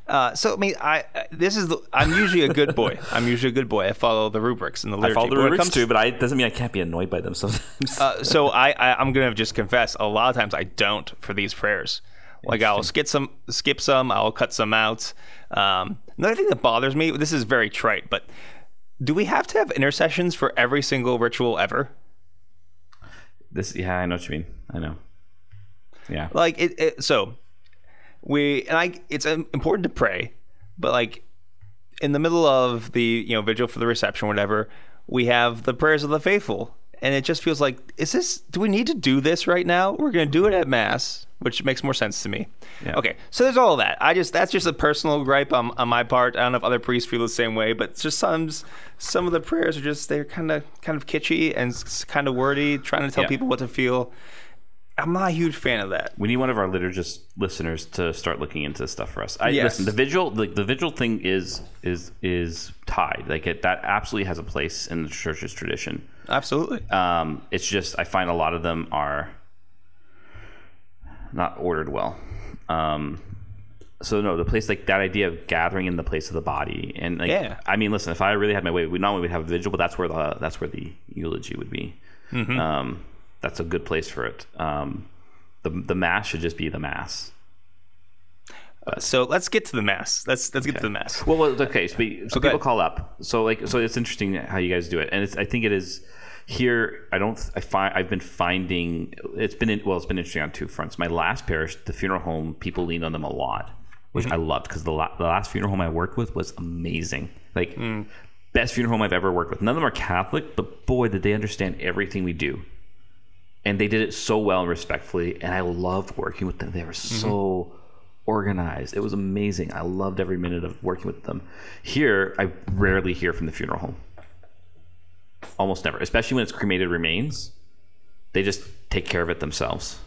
Uh, so I mean, I this is the, I'm usually a good boy. I'm usually a good boy. I follow the rubrics and the liturgy. I follow the But when it rubrics comes too, but I, it doesn't mean I can't be annoyed by them sometimes. Uh, so I, I I'm gonna just confess. A lot of times I don't for these prayers. Like I'll skip some, skip some. I'll cut some out. Um, another thing that bothers me. This is very trite, but do we have to have intercessions for every single ritual ever? this, yeah, I know what you mean. I know. Yeah. Like it, it so we and I. It's um, important to pray, but like in the middle of the you know vigil for the reception, whatever, we have the prayers of the faithful, and it just feels like is this? Do we need to do this right now? We're gonna do it at mass, which makes more sense to me. Yeah. Okay, so there's all of that. I just that's just a personal gripe on, on my part. I don't know if other priests feel the same way, but just some some of the prayers are just they're kind of kind of kitschy and kind of wordy, trying to tell Yeah. people what to feel. I'm not a huge fan of that. we need one of our liturgist listeners to start looking into this stuff for us. I Yes. listen. The vigil, like the vigil thing, is is is tied. Like it, that absolutely has a place in the church's tradition. Absolutely. Um, it's just I find a lot of them are not ordered well. Um, so no, the place like that idea of gathering in the place of the body, and like Yeah. I mean, listen, if I really had my way, we not only would have a vigil, but that's where the that's where the eulogy would be. Mm-hmm. Um, that's a good place for it. Um, the the mass should just be the mass. So let's get to the mass. Let's let's get to the mass. Well, okay. So, we- so Okay. people call up. So like, so it's interesting how you guys do it, and it's, I think it is here. I don't. I find I've been finding it's been in, well. It's been interesting on two fronts. My last parish, the funeral home, people leaned on them a lot, which I loved because the, la- the last funeral home I worked with was amazing. Like best funeral home I've ever worked with. None of them are Catholic, but boy, did they understand everything we do. And they did it so well and respectfully, and I loved working with them. They were so mm-hmm. organized. It was amazing. I loved every minute of working with them. Here, I rarely hear from the funeral home. Almost never, especially when it's cremated remains. They just take care of it themselves.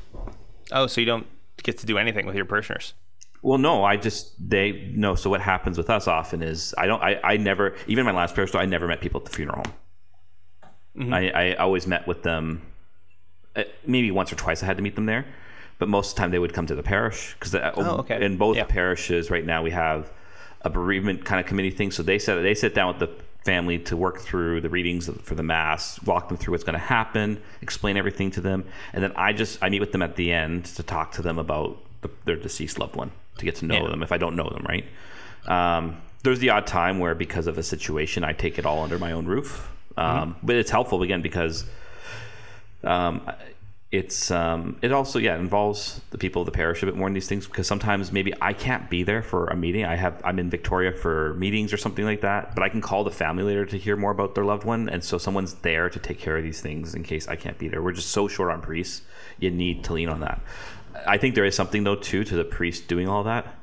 Oh, so you don't get to do anything with your parishioners. Well, no, I just they no. So what happens with us often is I don't. I, I never even my last parish. So I never met people at the funeral home. Mm-hmm. I, I always met with them. Uh, Maybe once or twice I had to meet them there, but most of the time they would come to the parish because Oh, okay. in both Yeah. parishes right now we have a bereavement kind of committee thing. So they said they sit down with the family to work through the readings for the mass, walk them through what's going to happen, explain everything to them, and then I just I meet with them at the end to talk to them about the, their deceased loved one to get to know Yeah. them if I don't know them, right? Um, there's the odd time where because of a situation I take it all under my own roof, um, but it's helpful again because um, it's um, it also yeah involves the people of the parish a bit more in these things because sometimes maybe I can't be there for a meeting. I have I'm in Victoria for meetings or something like that, but I can call the family later to hear more about their loved one, and so someone's there to take care of these things in case I can't be there. We're just so short on priests. You need to lean on that. I think there is something though too to the priest doing all that.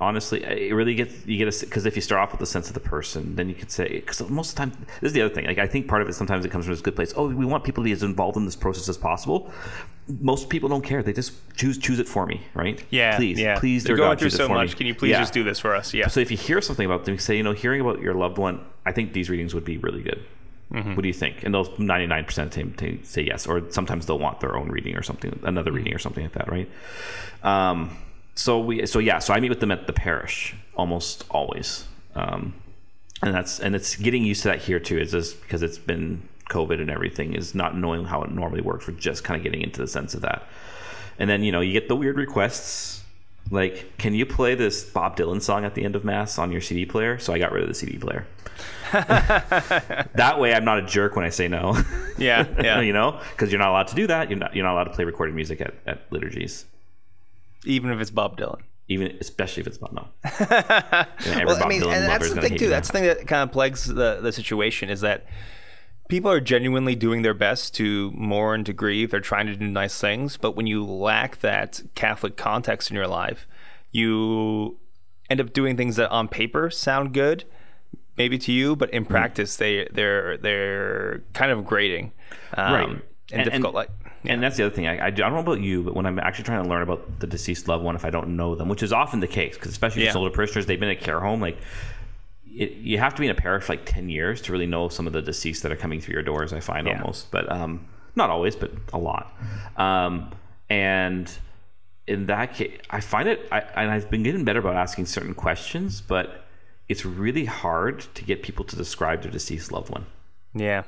Honestly, it really gets you get a because if you start off with the sense of the person, then you could say because most of the time this is the other thing. Like I think part of it sometimes it comes from this good place. Oh, we want people to be as involved in this process as possible. Most people don't care; they just choose choose it for me, right? Yeah, please, yeah. please, They're going God, through so much. me. Can you please Yeah. just do this for us? Yeah. So if you hear something about them, say, you know, hearing about your loved one, I think these readings would be really good. Mm-hmm. What do you think? And those 99% of the time say yes, or sometimes they'll want their own reading or something, another reading or something like that, right? Um, so we, so yeah, so I meet with them at the parish almost always, um, and that's and it's getting used to that here too. Is just because it's been COVID and everything is not knowing how it normally works. We're just kind of getting into the sense of that, and then you know you get the weird requests Like, can you play this Bob Dylan song at the end of Mass on your CD player? So I got rid of the CD player. that way, I'm not a jerk when I say no. Yeah, yeah. you know, because you're not allowed to do that. You're not you're not allowed to play recorded music at, at liturgies, Even if it's Bob Dylan. even especially if it's Bob. Every Well, I mean, Dylan and that's the thing too. That's the thing that kind of plagues the the situation is that people are genuinely doing their best to mourn, to grieve. They're trying to do nice things, but when you lack that Catholic context in your life, you end up doing things that on paper sound good, maybe to you, but in Mm. practice they they're they're kind of grating, um, Right. and, And- difficult. and- like And that's the other thing. I, I, do, I don't know about you, but when I'm actually trying to learn about the deceased loved one, if I don't know them, which is often the case, because especially Yeah. these older parishioners, they've been in a care home. Like, it, you have to be in a parish for like 10 years to really know some of the deceased that are coming through your doors, I find Yeah. almost. But um, not always, but a lot. Um, and in that case, I find it, I, and I've been getting better about asking certain questions, but it's really hard to get people to describe their deceased loved one yeah,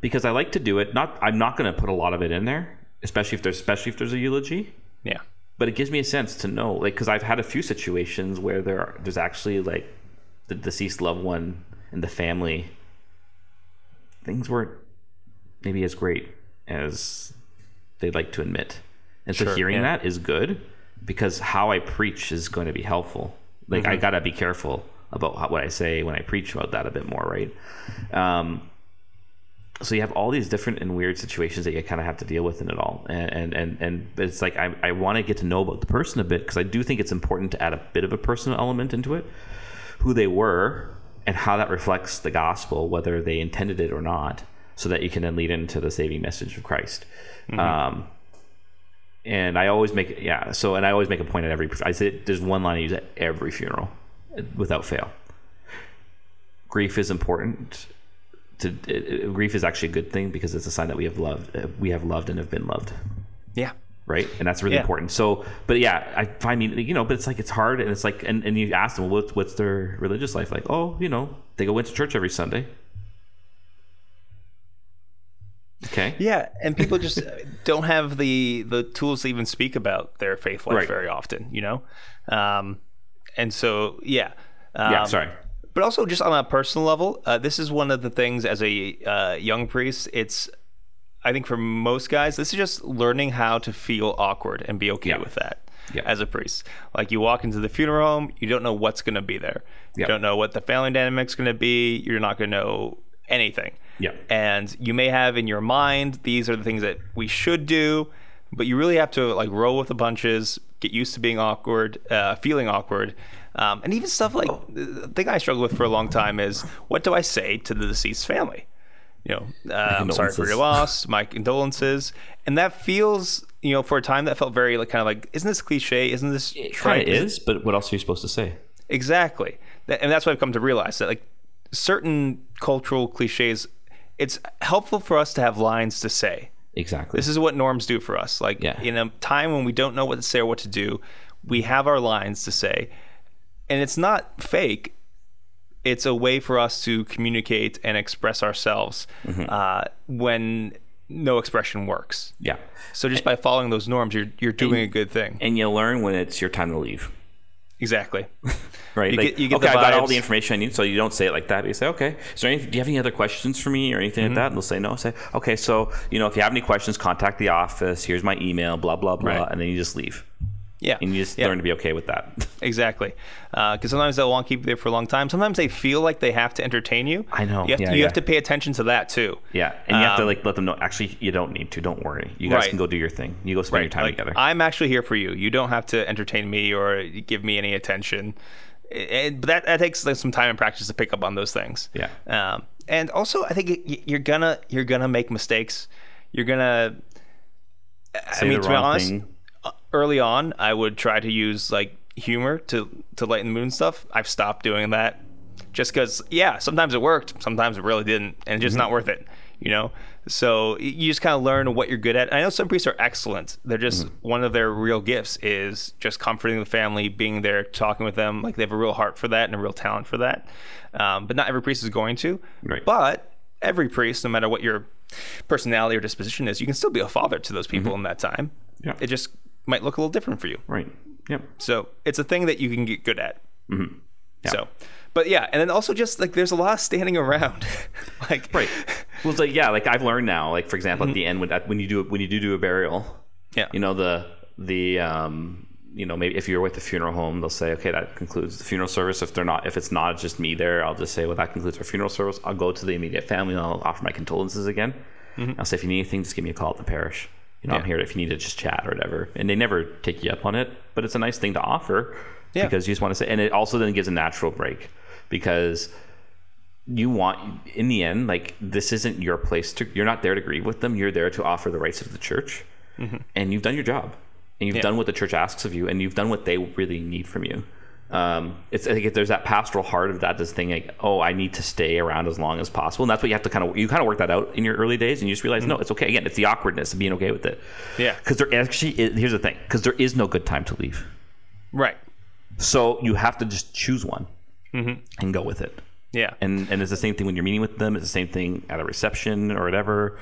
because I like to do it. Not I'm not going to put a lot of it in there, especially if there's especially if there's a eulogy. yeah, But it gives me a sense to know, like, because I've had a few situations where there are, there's actually like the deceased loved one in the family. Things weren't maybe as great as they'd like to admit, and so hearing yeah. that is good because how I preach is going to be helpful. Like I gotta be careful about how, what I say when I preach about that a bit more, right? Um, so you have all these different and weird situations that you kind of have to deal with in it all. And and and, and it's like i, I want to get to know about the person a bit because i do think it's important to add a bit of a personal element into it who they were and how that reflects the gospel whether they intended it or not so that you can then lead into the saving message of christ. Um, and i always make yeah so and i always make a point at every i say there's one line i use at every funeral without fail. Grief is important to it, grief is actually a good thing because it's a sign that we have loved uh, we have loved and have been loved yeah. right and that's really Yeah. important so but yeah i find you know but it's like it's hard and it's like and, and you ask them well, what's, what's their religious life like oh you know they go into church every sunday okay Yeah, and people just don't have the the tools to even speak about their faith life Right. very often, you know. Um, and so, yeah, um, yeah sorry But also, just on a personal level, uh, this is one of the things as a uh, young priest. It's, I think, for most guys, this is just learning how to feel awkward and be okay Yeah. with that. Yeah. As a priest, like you walk into the funeral home, you don't know what's going to be there. You Yeah. don't know what the family dynamic's going to be. You're not going to know anything. Yeah. And you may have in your mind these are the things that we should do, but you really have to like roll with the punches, get used to being awkward, uh, feeling awkward. Um, and even stuff like the thing I struggle with for a long time is what do I say to the deceased family? You know, uh, I'm sorry for your loss, my condolences, and that feels, you know, for a time that felt very like kind of like, isn't this cliche? Isn't this it kind of is but what else are you supposed to say Exactly. And that's what I've come to realize that like certain cultural cliches, it's helpful for us to have lines to say. exactly This is what norms do for us. Like Yeah. in a time when we don't know what to say or what to do, we have our lines to say. And it's not fake. It's a way for us to communicate and express ourselves Mm-hmm. uh, when no expression works. yeah So just by following those norms, you're you're doing a good thing. and you learn when it's your time to leave Exactly. right? You like, get- you get okay, I got all the information I need. So you don't say it like that. But you say, okay, is there any, do you have any other questions for me or anything Mm-hmm. like that? And they'll say no. Say, okay, so you know, if you have any questions, contact the office. Here's my email. Blah blah blah, Right. and then you just leave, Yeah. and you just Yeah. learn to be okay with that. Exactly, because sometimes they'll want to keep you there for a long time. Sometimes they feel like they have to entertain you. I know. You have, Yeah, to, you yeah. have to pay attention to that too. yeah, and you have to Um, like let them know. Actually, you don't need to. Don't worry. You guys Right. can go do your thing. You go spend your time Like, together. I'm actually here for you. You don't have to entertain me or give me any attention. It, but that, that takes like, some time and practice to pick up on those things. Yeah. Um, and also, I think you're gonna you're gonna make mistakes. You're gonna. Say I mean, the to be honest, thing. Early on, I would try to use like humor to to lighten the mood and stuff. I've stopped doing that just because, yeah, sometimes it worked, sometimes it really didn't, and it's just Mm-hmm. not worth it, you know. So you just kind of learn what you're good at. And I know some priests are excellent. They're just Mm-hmm. one of their real gifts is just comforting the family, being there, talking with them. Like they have a real heart for that and a real talent for that. Um, but not every priest is going to. Right. But every priest, no matter what your personality or disposition is, you can still be a father to those people in that time. Mm-hmm. Yeah. It just might look a little different for you. Right. Yep. So it's a thing that you can get good at. Mm-hmm. So, but yeah, and then also just like there's a lot of standing around, like Right. Well, it's like yeah, like I've learned now. Like for example, at mm-hmm. the end when when you do when you do do a burial, Yeah. you know the the um you know maybe if you're with the funeral home, they'll say okay that concludes the funeral service. If they're not, if it's not just me there, I'll just say well that concludes our funeral service. I'll go to the immediate family and I'll offer my condolences again. Mm-hmm. I'll say if you need anything, just give me a call at the parish. You know I'm here if you need to just chat or whatever. And they never take you up on it, but it's a nice thing to offer Yeah. because you just want to say, and it also then gives a natural break because you want in the end like this isn't your place to you're not there to grieve with them you're there to offer the rites of the church mm-hmm. and you've done your job and you've Yeah. done what the church asks of you and you've done what they really need from you um, it's I think there's that pastoral heart of that this thing like oh I need to stay around as long as possible. And that's what you have to kind of you kind of work that out in your early days and you just realize no it's okay. Again it's the awkwardness of being okay with it. Yeah. because there actually is, here's the thing because there is no good time to leave. Right. so you have to just choose one and go with it. Yeah. and and it's the same thing when you're meeting with them. It's the same thing at a reception or whatever.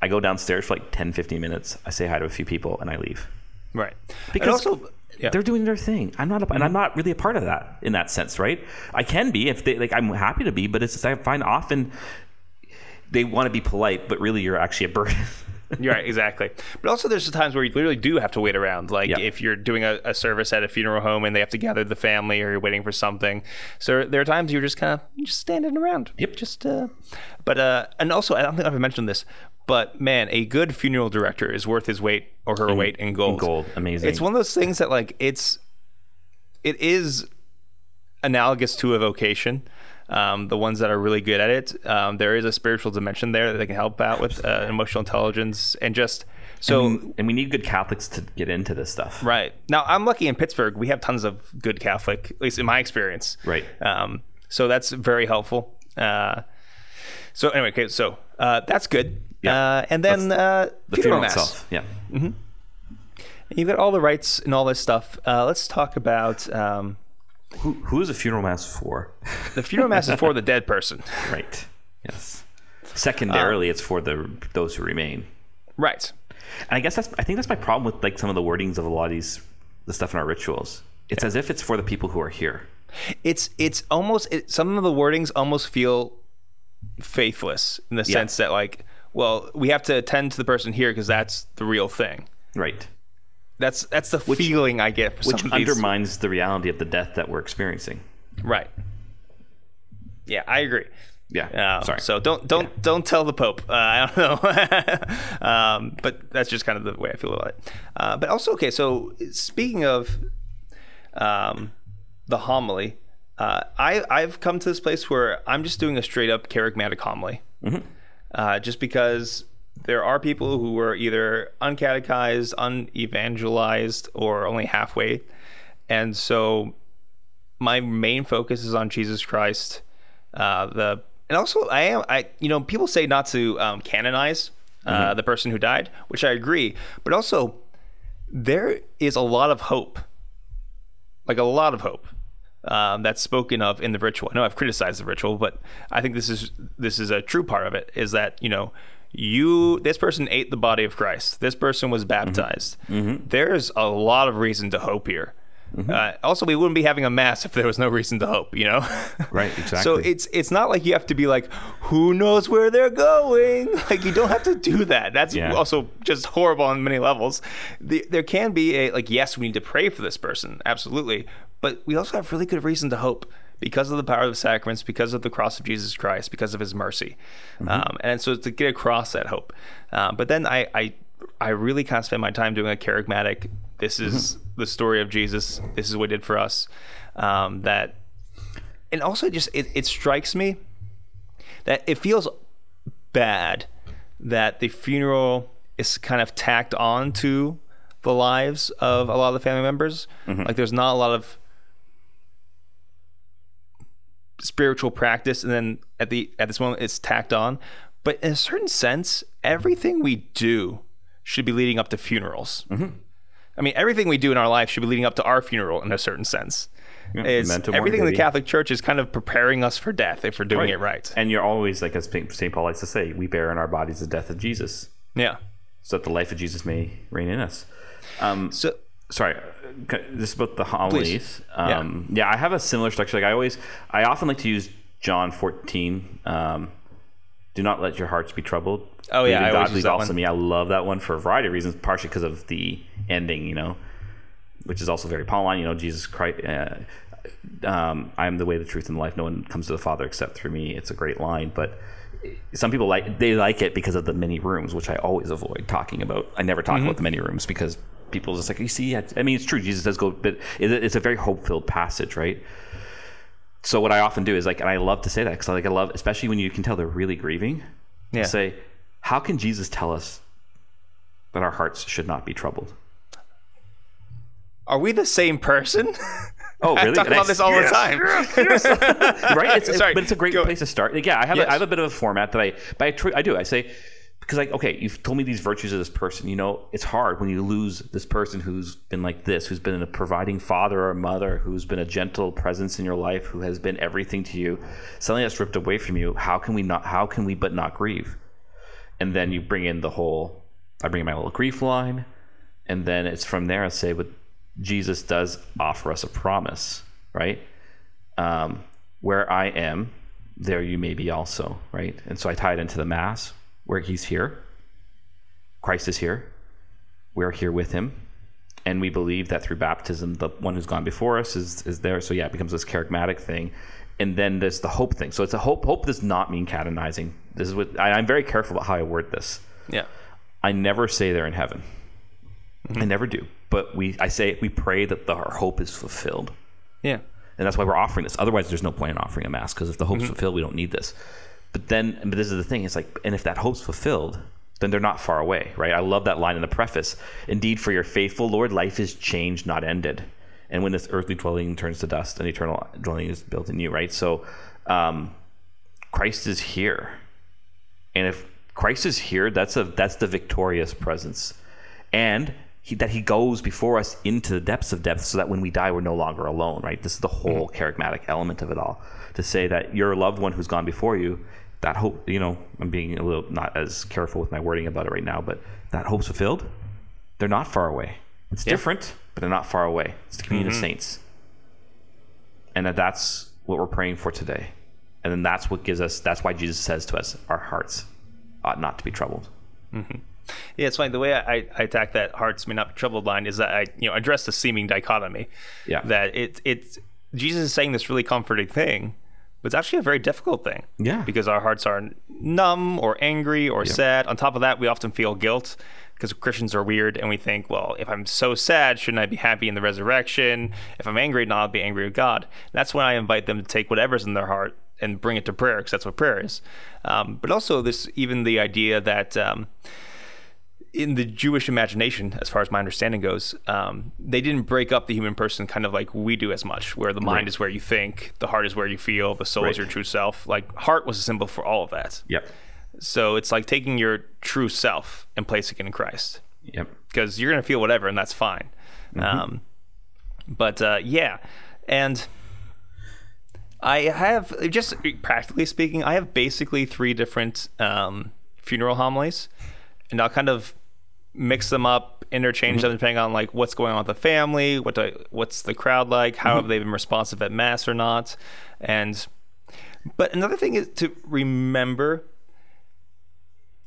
I go downstairs for like 10 15 minutes. I say hi to a few people and i leave right. because and also, yeah. they're doing their thing i'm not a, and i'm not really a part of that in that sense right i can be if they like i'm happy to be but it's i find often they want to be polite but really you're actually a burden You're right, exactly. But also, there's times where you literally do have to wait around. Like Yeah. if you're doing a, a service at a funeral home and they have to gather the family, or you're waiting for something. So there are times you're just kind of just standing around. Yep. Just. Uh, but uh, and also, I don't think I've mentioned this, but man, a good funeral director is worth his weight or her weight in gold. In gold amazing It's one of those things that like it's, it is analogous to a vocation. Um, the ones that are really good at it, um, there is a spiritual dimension there that they can help out with uh, emotional intelligence and just so. and, and we need good catholics to get into this stuff Right now, I'm lucky in Pittsburgh. We have tons of good Catholic, at least in my experience. Right. Um, so that's very helpful. Uh, so anyway, okay, so uh, that's good. Yeah. Uh, and then uh, the funeral, funeral mass. itself yeah You've got all the rites and all this stuff. Uh, let's talk about um, who, who is a funeral mass for the funeral mass is for the dead person. Right. Yes. Secondarily, it's for the those who remain. Right. And I guess that's I think that's my problem with like some of the wordings of a lot of these the stuff in our rituals. It's as if it's for the people who are here. It's it's almost it, some of the wordings almost feel faithless in the Yeah. sense that like, well, we have to attend to the person here because that's the real thing. Right. That's that's the feeling I get for Which some of these. undermines the reality of the death that we're experiencing. Right. Yeah, I agree. Yeah. Um, Sorry. So don't don't don't tell the Pope. Uh, I don't know, um, but that's just kind of the way I feel about it. Uh, but also, okay. So speaking of um, the homily, uh, I I've come to this place where I'm just doing a straight up kerygmatic homily, uh, just because there are people who were either uncatechized, unevangelized, or only halfway, and so my main focus is on Jesus Christ. Uh, the and also I am I you know people say not to um, canonize uh, the person who died, which I agree, but also there is a lot of hope, like a lot of hope. Um, that's spoken of in the ritual. I know I've criticized the ritual, but I think this is this is a true part of it. Is that you know you this person ate the body of Christ. This person was baptized. There's a lot of reason to hope here. Uh, also, we wouldn't be having a mass if there was no reason to hope. You know, Right, Exactly. So it's it's not like you have to be like, who knows where they're going? Like you don't have to do that. That's Yeah. also just horrible on many levels. The, there can be a like, yes, we need to pray for this person, absolutely, but we also have really good reason to hope because of the power of the sacraments, because of the cross of Jesus Christ, because of His mercy, um, and so to get across that hope. Uh, but then I, I I really kind of spend my time doing a kerygmatic. This is the story of Jesus. This is what he did for us. Um, that and also just it, it strikes me that it feels bad that the funeral is kind of tacked on to the lives of a lot of the family members. Like there's not a lot of spiritual practice and then at the at this moment it's tacked on. But in a certain sense, everything we do should be leading up to funerals. I mean, everything we do in our life should be leading up to our funeral in a certain sense. It's- memento everything in the. Catholic Church is kind of preparing us for death if we're doing it right. And you're always like as St. Paul likes to say, we bear in our bodies the death of Jesus, Yeah. so that the life of Jesus may reign in us. Um, So sorry, this is about the homilies. Um, yeah. I have a similar structure. Like I always, I often like to use John 14. Um, Do not let your hearts be troubled. Oh, yeah, in I God, always use that also one. me. I love that one for a variety of reasons, partially because of the ending, you know, which is also very Pauline. You know, Jesus Christ. Uh, um, I am the way, the truth, and the life. No one comes to the Father except through me. It's a great line, but some people like they like it because of the many rooms, which I always avoid talking about. I never talk about the many rooms because people just like you see. I mean, it's true. Jesus does go, but it's a very hope filled passage, right? So what I often do is like, and I love to say that because like I love, especially when you can tell they're really grieving. Yeah. Say, how can Jesus tell us that our hearts should not be troubled? Are we the same person? Oh, really? I talk And I- about this all the time. right? It's, Sorry, but it's a great go- place to start. Like, yeah, I have Yes. a, I have a bit of a format that I, but I, tr- I do. I say because like, okay, you've told me these virtues of this person. You know, it's hard when you lose this person who's been like this, who's been a providing father or mother, who's been a gentle presence in your life, who has been everything to you. Suddenly that's ripped away from you. How can we not? How can we but not grieve? And then you bring in the whole. I bring in my little grief line, and then it's from there. I say, but Jesus does offer us a promise, right? um, where I am, there you may be also, right? And so I tie it into the Mass, where He's here. Christ is here. We're here with Him. And we believe that through baptism, the one who's gone before us is, is there. So yeah, it becomes this kerygmatic thing. And then there's the hope thing. So it's a hope. Hope does not mean canonizing. This is what I, I'm very careful about how I word this. yeah. I never say they're in heaven. Mm-hmm. I never do. But we, I say, we pray that the, our hope is fulfilled Yeah. and that's why we're offering this. Otherwise, there's no point in offering a mass because if the hope's fulfilled, we don't need this. But then, but this is the thing: it's like, and if that hope's fulfilled, then they're not far away, right? I love that line in the preface. Indeed, for your faithful Lord, life is changed, not ended. And when this earthly dwelling turns to dust, an eternal dwelling is built in you, right? So, um, Christ is here, and if Christ is here, that's a that's the victorious presence, and he, that He goes before us into the depths of depths, so that when we die, we're no longer alone. Right? This is the whole kerygmatic element of it all. To say that your loved one who's gone before you, that hope. You know, I'm being a little not as careful with my wording about it right now, but that hope's fulfilled. They're not far away. It's different, but they're not far away. It's the communion of mm-hmm. saints, and that that's what we're praying for today. And then that's what gives us. That's why Jesus says to us, our hearts ought not to be troubled. Mm-hmm. Yeah, it's funny. The way I, I attack that hearts may not be troubled line is that I you know address the seeming dichotomy. Yeah. That it it's Jesus is saying this really comforting thing, but it's actually a very difficult thing. Yeah. Because our hearts are numb or angry or sad. On top of that, we often feel guilt because Christians are weird and we think, well, if I'm so sad, shouldn't I be happy in the resurrection? If I'm angry, not be angry with God. That's when I invite them to take whatever's in their heart and bring it to prayer because that's what prayer is. Um, but also this even the idea that um, in the Jewish imagination, as far as my understanding goes, um, they didn't break up the human person kind of like we do as much, where the mind Right. is where you think, the heart is where you feel, the soul Right. is your true self. Like heart was a symbol for all of that. Yep. So it's like taking your true self and placing it in Christ, Yep. because you're gonna feel whatever, and that's fine. Um, but uh, yeah, and I have just practically speaking, I have basically three different um, funeral homilies, and I'll kind of mix them up, interchange mm-hmm. them depending on like what's going on with the family, what do, what's the crowd like, how have mm-hmm. they been responsive at mass or not, and but another thing is to remember,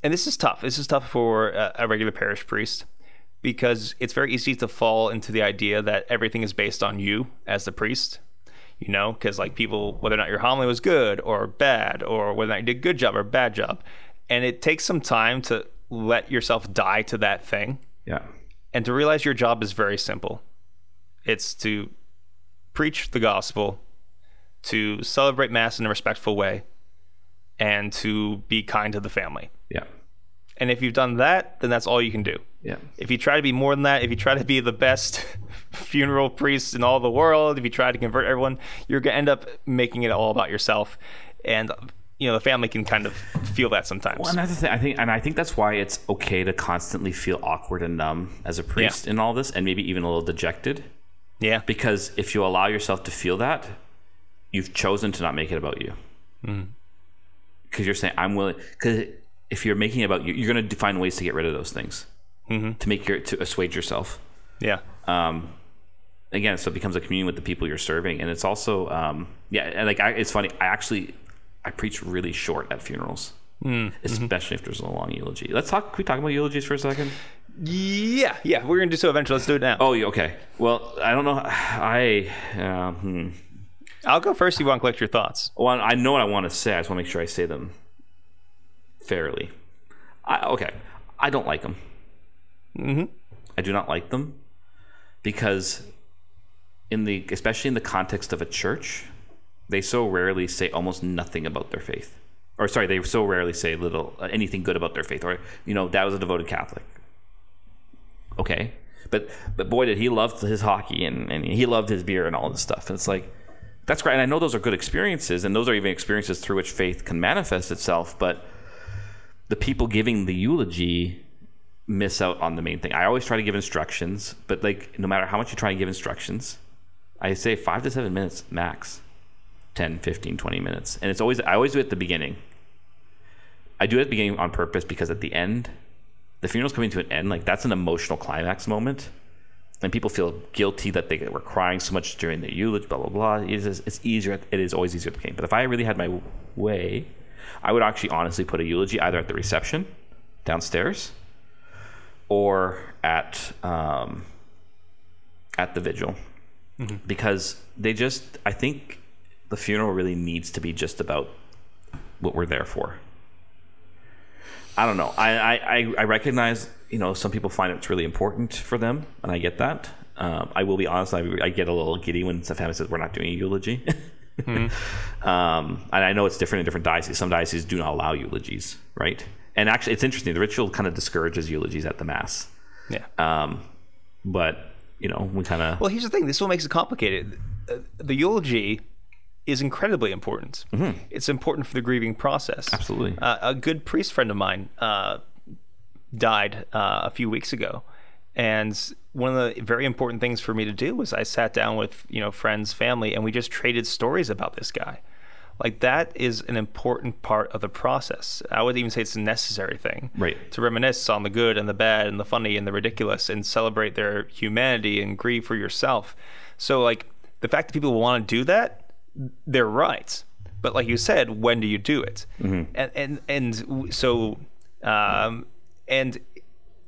and this is tough. This is tough for a, a regular parish priest because it's very easy to fall into the idea that everything is based on you as the priest. You know, because like people, whether or not your homily was good or bad, or whether or not you did a good job or bad job, and it takes some time to let yourself die to that thing Yeah. and to realize your job is very simple. It's to preach the gospel, to celebrate mass in a respectful way, and to be kind to the family. Yeah. And if you've done that, then that's all you can do. Yeah. If you try to be more than that, if you try to be the best funeral priest in all the world, if you try to convert everyone, you're going to end up making it all about yourself. And, you know, the family can kind of feel that sometimes. Well, another thing I think, and I think that's why it's okay to constantly feel awkward and numb as a priest in all this, and maybe even a little dejected. yeah. Because if you allow yourself to feel that, you've chosen to not make it about you. Because you're saying, I'm willing. Because if you're making it about you, you're going to find ways to get rid of those things, to make your to assuage yourself. Yeah. um, again, so it becomes a communion with the people you're serving, and it's also, um, yeah, and like I, it's funny. I actually I preach really short at funerals, especially if there's a long eulogy. Let's talk. Can we talk about eulogies for a second? Yeah. Yeah. We're gonna do so eventually. Let's do it now. Oh, okay. Well, I don't know. I uh, hmm. I'll go first. You want to collect your thoughts? well, I know what I want to say. I just want to make sure I say them fairly. I, okay, I don't like them. Mm-hmm. I do not like them because, in the especially in the context of a church, they so rarely say almost nothing about their faith. Or sorry, they so rarely say little uh, anything good about their faith. Or you know, that was a devoted Catholic. Okay, but but boy, did he love his hockey and, and he loved his beer and all this stuff. And it's like that's great. And I know those are good experiences, and those are even experiences through which faith can manifest itself. But the people giving the eulogy miss out on the main thing. I always try to give instructions, but like no matter how much you try to give instructions, I say five to seven minutes max, 10, 15, 20 minutes. And it's always, I always do it at the beginning. I do it at the beginning on purpose because at the end, the funeral's coming to an end. Like that's an emotional climax moment. And people feel guilty that they were crying so much during the eulogy, blah, blah, blah. It is, it's easier. It is always easier at the beginning. But if I really had my way, I would actually honestly put a eulogy either at the reception downstairs or at um, at the vigil because they just I think the funeral really needs to be just about what we're there for. I don't know. I I, I- I recognize you know some people find it's really important for them, and I get that. Um, I will be honest. I, I get a little giddy when the family says we're not doing a eulogy. um, and I know it's different in different dioceses. Some dioceses do not allow eulogies, right? And actually, it's interesting. The ritual kind of discourages eulogies at the mass. Yeah. Um, but you know, we kind of Well, here's the thing. This is what makes it complicated. Uh, The eulogy is incredibly important. It's important for the grieving process. absolutely. Uh, a good priest friend of mine uh, died uh, a few weeks ago, and one of the very important things for me to do was I sat down with you know friends, family, and we just traded stories about this guy. Like that is an important part of the process. I would even say it's a necessary thing. Right. To reminisce on the good and the bad and the funny and the ridiculous and celebrate their humanity and grieve for yourself. So like the fact that people want to do that, they're right. But like you said, when do you do it? And and and so um and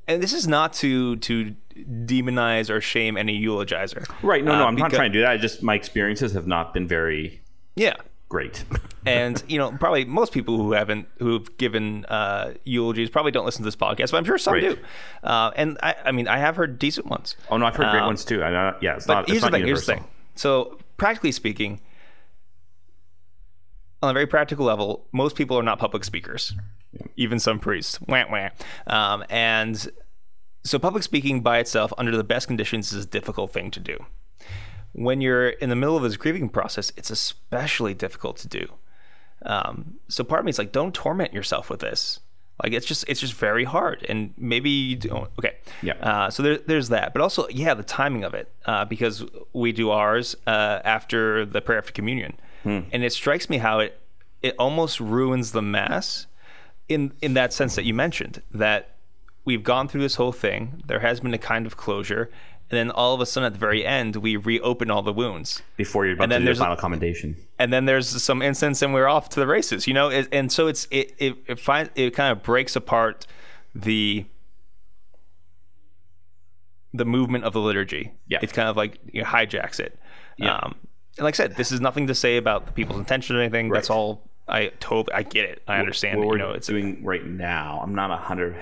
and this is not to to demonize or shame any eulogizer. right. No, no, Uh, I'm not trying to do that. I just my experiences have not been very Yeah. great. and you know probably most people who haven't who've given uh, eulogies probably don't listen to this podcast but i'm sure some Right. do uh, and I, I mean i have heard decent ones oh no, I've heard great Um, ones too. I know, yeah, it's but not. here's it's the not thing here's the thing so practically speaking on a very practical level most people are not public speakers even some priests wah, wah. Um, and so public speaking by itself under the best conditions is a difficult thing to do when you're in the middle of this grieving process, it's especially difficult to do. Um, so part of me is like, don't torment yourself with this. Like it's just it's just very hard, and maybe you don't. Okay, Yeah. Uh, so there, there's that, but also yeah, the timing of it uh, because we do ours uh, after the prayer after communion, and it strikes me how it it almost ruins the mass in in that sense that you mentioned that we've gone through this whole thing. There has been a kind of closure, and then all of a sudden at the very end, we reopen all the wounds. Before you're about And to then do the there's a- final commendation. And then there's some instance, and we're off to the races. You know, it, and so it's it it it, find, it kind of breaks apart the the movement of the liturgy. Yeah. it's kind of like you know, hijacks it. Yeah. Um, like I said, this is nothing to say about the people's intention or anything. That's all. I totally I get it. I understand. What you we're know, it's doing right now, I'm not a hundred.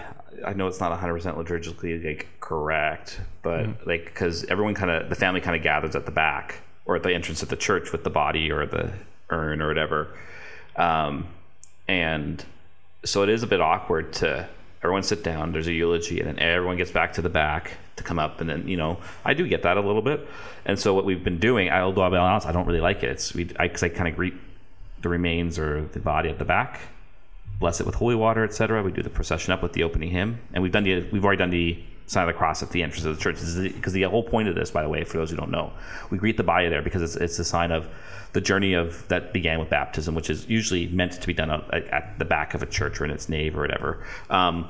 I know it's not hundred percent liturgically like correct, but Mm-hmm. like because everyone kind of the family kind of gathers at the back or at the entrance of the church with the body or the urn or whatever, um, and so it is a bit awkward to everyone sit down. There's a eulogy, and then everyone gets back to the back to come up, and then you know I do get that a little bit, and so what we've been doing, I'll be honest, I don't really like it. It's we I, cause I kind of greet the remains or the body at the back bless it with holy water, etc. We do the procession up with the opening hymn, and we've done the we've already done the sign of the cross at the entrance of the church. Because the, whole point of this, by the way, for those who don't know, we greet the body there because it's, it's a sign of the journey of that began with baptism, which is usually meant to be done at, at the back of a church or in its nave or whatever. Um,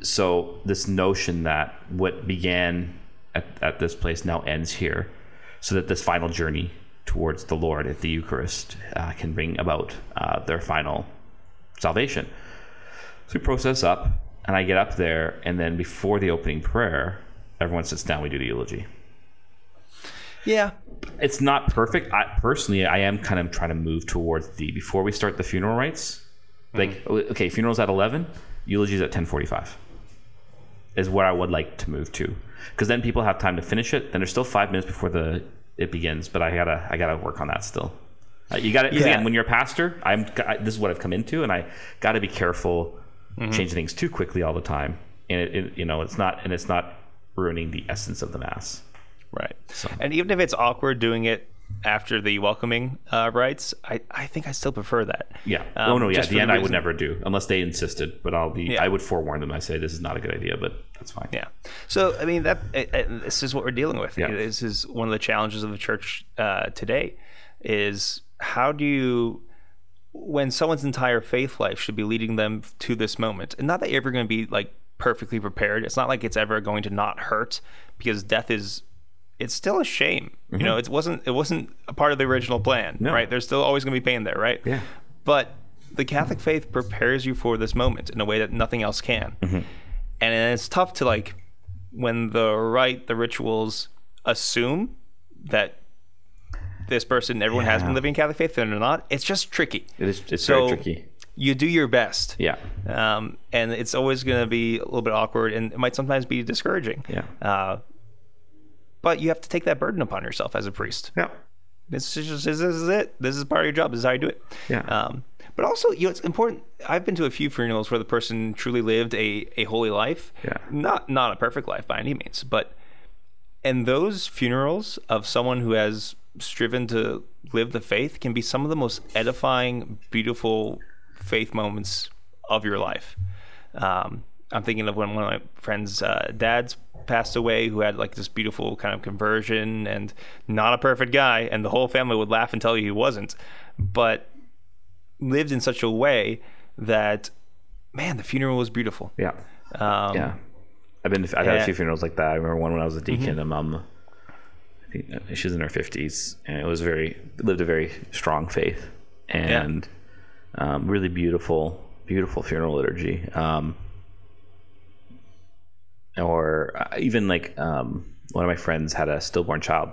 so this notion that what began at, at this place now ends here, so that this final journey towards the Lord at the Eucharist uh, can bring about uh, their final salvation. So we process up, and I get up there, and then before the opening prayer, everyone sits down. We do the eulogy. Yeah. It's not perfect. I personally, I am kind of trying to move towards the before we start the funeral rites. Like, okay, funeral's at eleven, eulogies at ten forty-five. Is where I would like to move to, because then people have time to finish it. Then there's still five minutes before the it begins, but I gotta I gotta work on that still. Uh, you got to Yeah. again when you're a pastor. I'm I, this is what I've come into, and I got to be careful changing things too quickly all the time. And it, it, you know, it's not and it's not ruining the essence of the mass. Right. So. And even if it's awkward doing it after the welcoming uh, rites, I, I think I still prefer that. Yeah. Um, oh no. Yeah. At the end, I would never do unless they insisted. But I'll be. Yeah. I would forewarn them. I say this is not a good idea, but that's fine. Yeah. So I mean that uh, uh, this is what we're dealing with. Yeah. This is one of the challenges of the church uh, today. Is how do you when someone's entire faith life should be leading them to this moment, and not that you're ever going to be like perfectly prepared. It's not like it's ever going to not hurt because death is. It's still a shame, you know. It wasn't. It wasn't a part of the original plan, Mm-hmm. No. right? There's still always going to be pain there, right? Yeah. But the Catholic faith prepares you for this moment in a way that nothing else can. Mm-hmm. And it's tough to like when the rite, the rituals assume that this person, everyone has been Yeah. living Catholic faith and they're not. It's just tricky. It is. It's So very tricky. You do your best. Yeah. Um, and it's always going to be a little bit awkward and it might sometimes be discouraging. Yeah. Uh, but you have to take that burden upon yourself as a priest. Yeah. This is just this is it. This is part of your job. This is how you do it. Yeah. Um, but also, you know, it's important. I've been to a few funerals where the person truly lived a, a holy life. Yeah. Not not a perfect life by any means, but and those funerals of someone who has striven to live the faith can be some of the most edifying, beautiful faith moments of your life. Um, I'm thinking of when one of my friends' uh, dads passed away, who had like this beautiful kind of conversion and not a perfect guy, and the whole family would laugh and tell you he wasn't, but lived in such a way that, man, the funeral was beautiful. Yeah. Um, yeah. I've been. I've had a few funerals like that. I remember one when I was a deacon. And mom, she's in her fifties, and it was very lived a very strong faith, and um, really beautiful, beautiful funeral liturgy. Um, or uh, even like um, one of my friends had a stillborn child,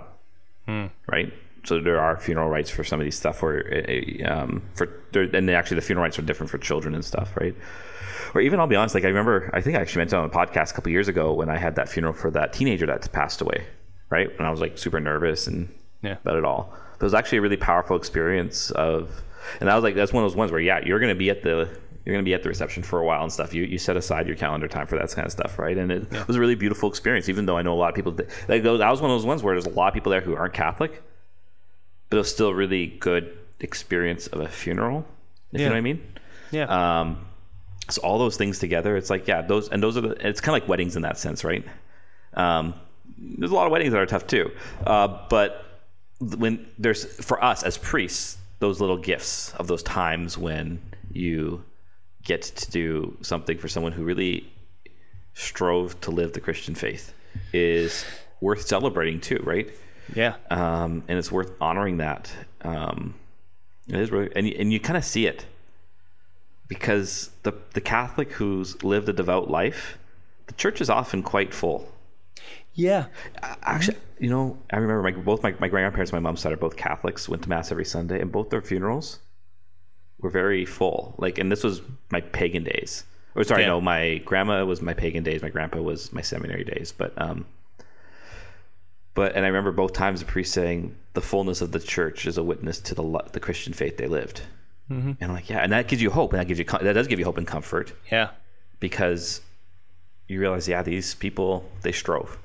right? So there are funeral rites for some of these stuff where, uh, um, for and actually the funeral rites are different for children and stuff, right? Or even I'll be honest, like I remember, I think I actually mentioned on a podcast a couple years ago when I had that funeral for that teenager that passed away, right? And I was like super nervous and Yeah. about it all. But it was actually a really powerful experience of, and I was like, that's one of those ones where yeah, you're gonna be at the you're gonna be at the reception for a while and stuff. You you set aside your calendar time for that kind of stuff, right? And it was a really beautiful experience, even though I know a lot of people like that was one of those ones where there's a lot of people there who aren't Catholic, but it was still a really good experience of a funeral. If you know what I mean. Yeah. Um, so all those things together, it's like yeah, those and those are the. It's kind of like weddings in that sense, right? Um, there's a lot of weddings that are tough too, uh, but when there's for us as priests, those little gifts of those times when you get to do something for someone who really strove to live the Christian faith is worth celebrating too, right? yeah. um, and it's worth honoring that. Um, it is really, and you, and you kind of see it because the the Catholic who's lived a devout life, the church is often quite full. Yeah. Actually, you know, I remember my both my, my grandparents, and my mom's side are both Catholics. Went to mass every Sunday, and both their funerals were very full. Like, and this was my pagan days. Or sorry, Yeah. no, my grandma was my pagan days. My grandpa was my seminary days. But um, but and I remember both times the priest saying the fullness of the church is a witness to the the Christian faith they lived. And I'm like, yeah, and that gives you hope, and that gives you that does give you hope and comfort Yeah. because you realize, yeah, these people they strove,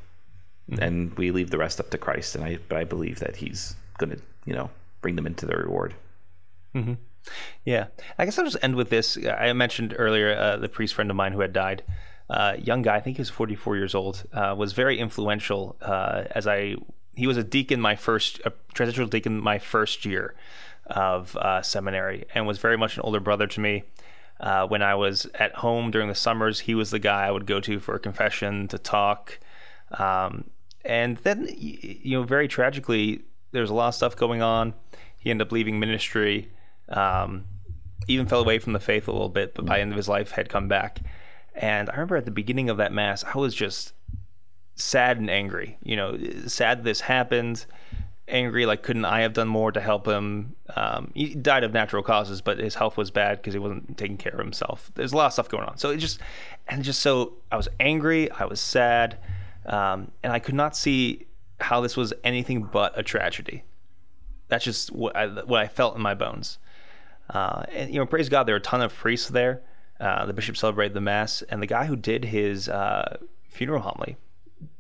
and we leave the rest up to Christ. And I, but I believe that He's going to, you know, bring them into their reward. Yeah, I guess I'll just end with this. I mentioned earlier uh, the priest friend of mine who had died. Uh, young guy, I think he was 44 years old. Uh, was very influential uh, as I. He was a deacon my first, a transitional deacon my first year of uh, seminary, and was very much an older brother to me. Uh, when I was at home during the summers, he was the guy I would go to for confession to talk. Um, and then you know, very tragically, there's a lot of stuff going on. He ended up leaving ministry. Um, even fell away from the faith a little bit, but by the end of his life had come back. And I remember at the beginning of that mass, I was just sad and angry. You know, sad this happened. Angry, like couldn't I have done more to help him? Um, he died of natural causes, but his health was bad because he wasn't taking care of himself. There's a lot of stuff going on. So it just, and just so I was angry, I was sad, um, and I could not see how this was anything but a tragedy. That's just what I, what I felt in my bones. Uh, and you know, praise God, there are a ton of priests there. Uh, the bishop celebrated the mass, and the guy who did his uh, funeral homily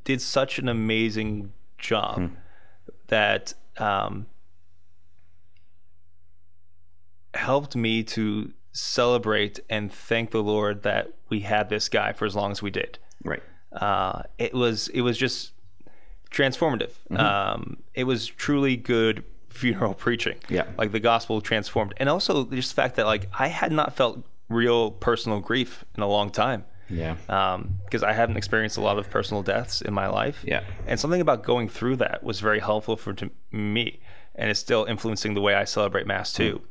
did such an amazing job that um, helped me to celebrate and thank the Lord that we had this guy for as long as we did. Right. Uh, it was it was just transformative. Um, it was truly good funeral preaching. Yeah. like the gospel transformed, and also just the fact that like I had not felt real personal grief in a long time Yeah. because I hadn't experienced a lot of personal deaths in my life. Yeah. And something about going through that was very helpful for to me, and it's still influencing the way I celebrate Mass too.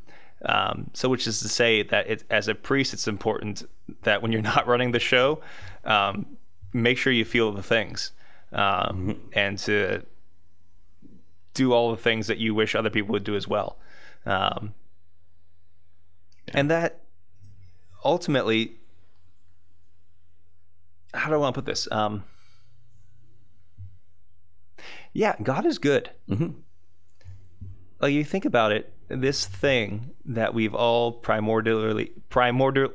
Um, so, which is to say that it, as a priest, it's important that when you're not running the show, um, make sure you feel the things um, and to do all the things that you wish other people would do as well. Um, And that ultimately how do I want to put this? Um, yeah, God is good. Mm-hmm. Like you think about it, this thing that we've all primordially primordial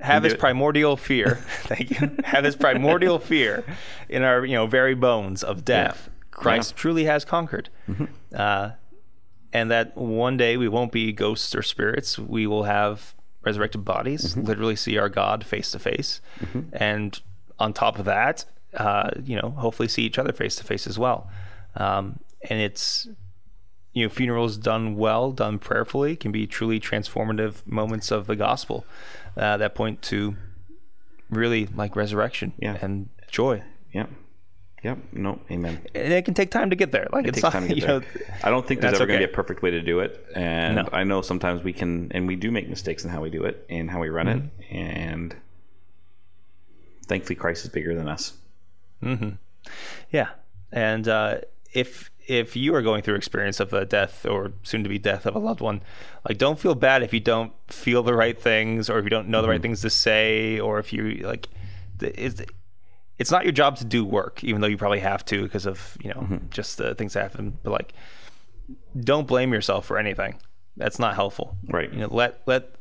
have do this primordial fear. thank you. Have this primordial fear in our you know very bones of death. Christ truly has conquered. Uh, and that one day we won't be ghosts or spirits. We will have resurrected bodies, literally see our God face to face. And on top of that, uh, you know, hopefully see each other face to face as well. Um, and it's, you know, funerals done well, done prayerfully, can be truly transformative moments of the gospel uh, that point to really like resurrection Yeah. and joy. Yep. Yep. No. Amen. And it can take time to get there. Like It it's takes not, time to get you there. know, I don't think there's ever going to be a perfect way to do it, and No. I know sometimes we can, and we do make mistakes in how we do it and how we run Mm-hmm. it, and thankfully Christ is bigger than us. Yeah, and uh, if if you are going through experience of a death or soon to be death of a loved one, like don't feel bad if you don't feel the right things or if you don't know the right mm-hmm. things to say or if you like, it's it's not your job to do work, even though you probably have to because of you know mm-hmm. just the things that happen. But like, don't blame yourself for anything. That's not helpful. Right. You know, let let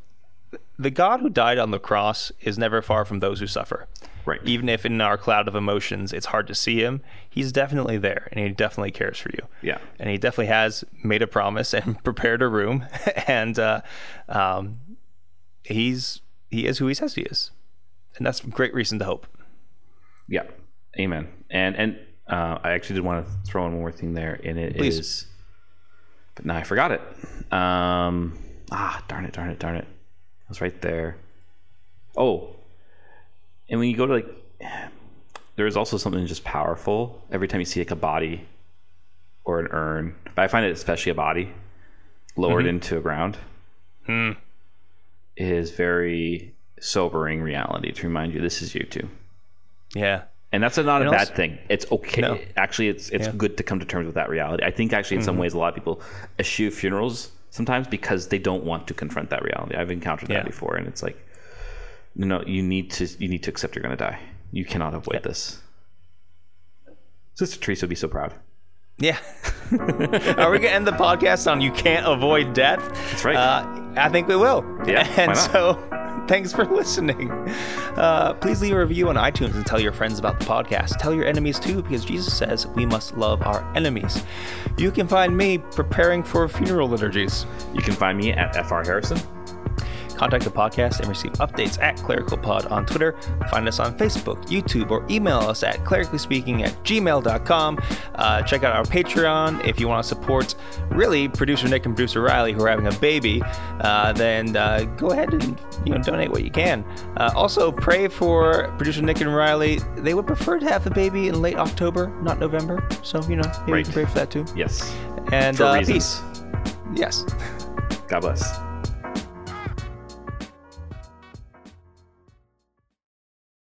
the God who died on the cross is never far from those who suffer. Right. Even if in our cloud of emotions it's hard to see him, he's definitely there and he definitely cares for you. Yeah. And he definitely has made a promise and prepared a room and uh, um, he's he is who he says he is. And that's great reason to hope. Yeah. Amen. And and uh, I actually did want to throw in one more thing there, and it is, Please. but now I forgot it. Um, ah, darn it, darn it, darn it. It was right there. Oh, and when you go to like, there is also something just powerful every time you see like a body or an urn. But I find it especially a body lowered into a ground. It is very sobering reality to remind you this is you too. Yeah. And that's not a And bad thing. It's okay. No. Actually, it's it's Yeah. Mm-hmm. good to come to terms with that reality. I think actually in some ways a lot of people eschew funerals sometimes because they don't want to confront that reality. I've encountered Yeah. that before, and it's like, no, no, you need to you need to accept you're going to die. You cannot avoid this. Sister Teresa would be so proud. Yeah. Are we going to end the podcast on you can't avoid death? That's right. Uh, I think we will. Yeah, And so thanks for listening. Uh, please leave a review on iTunes and tell your friends about the podcast. Tell your enemies too, because Jesus says we must love our enemies. You can find me preparing for funeral liturgies. You can find me at FR Harrison. Contact the podcast and receive updates at clericalpod on Twitter. Find us on Facebook, YouTube, or email us at clericallyspeaking at gmail.com. Uh, check out our Patreon if you want to support really producer Nick and producer Riley who are having a baby. Uh, then uh, go ahead and you know donate what you can. Uh, also pray for producer Nick and Riley. They would prefer to have the baby in late October, not November. So you know maybe Right. you can pray for that too. Yes. And For uh, reasons. peace. Yes. God bless.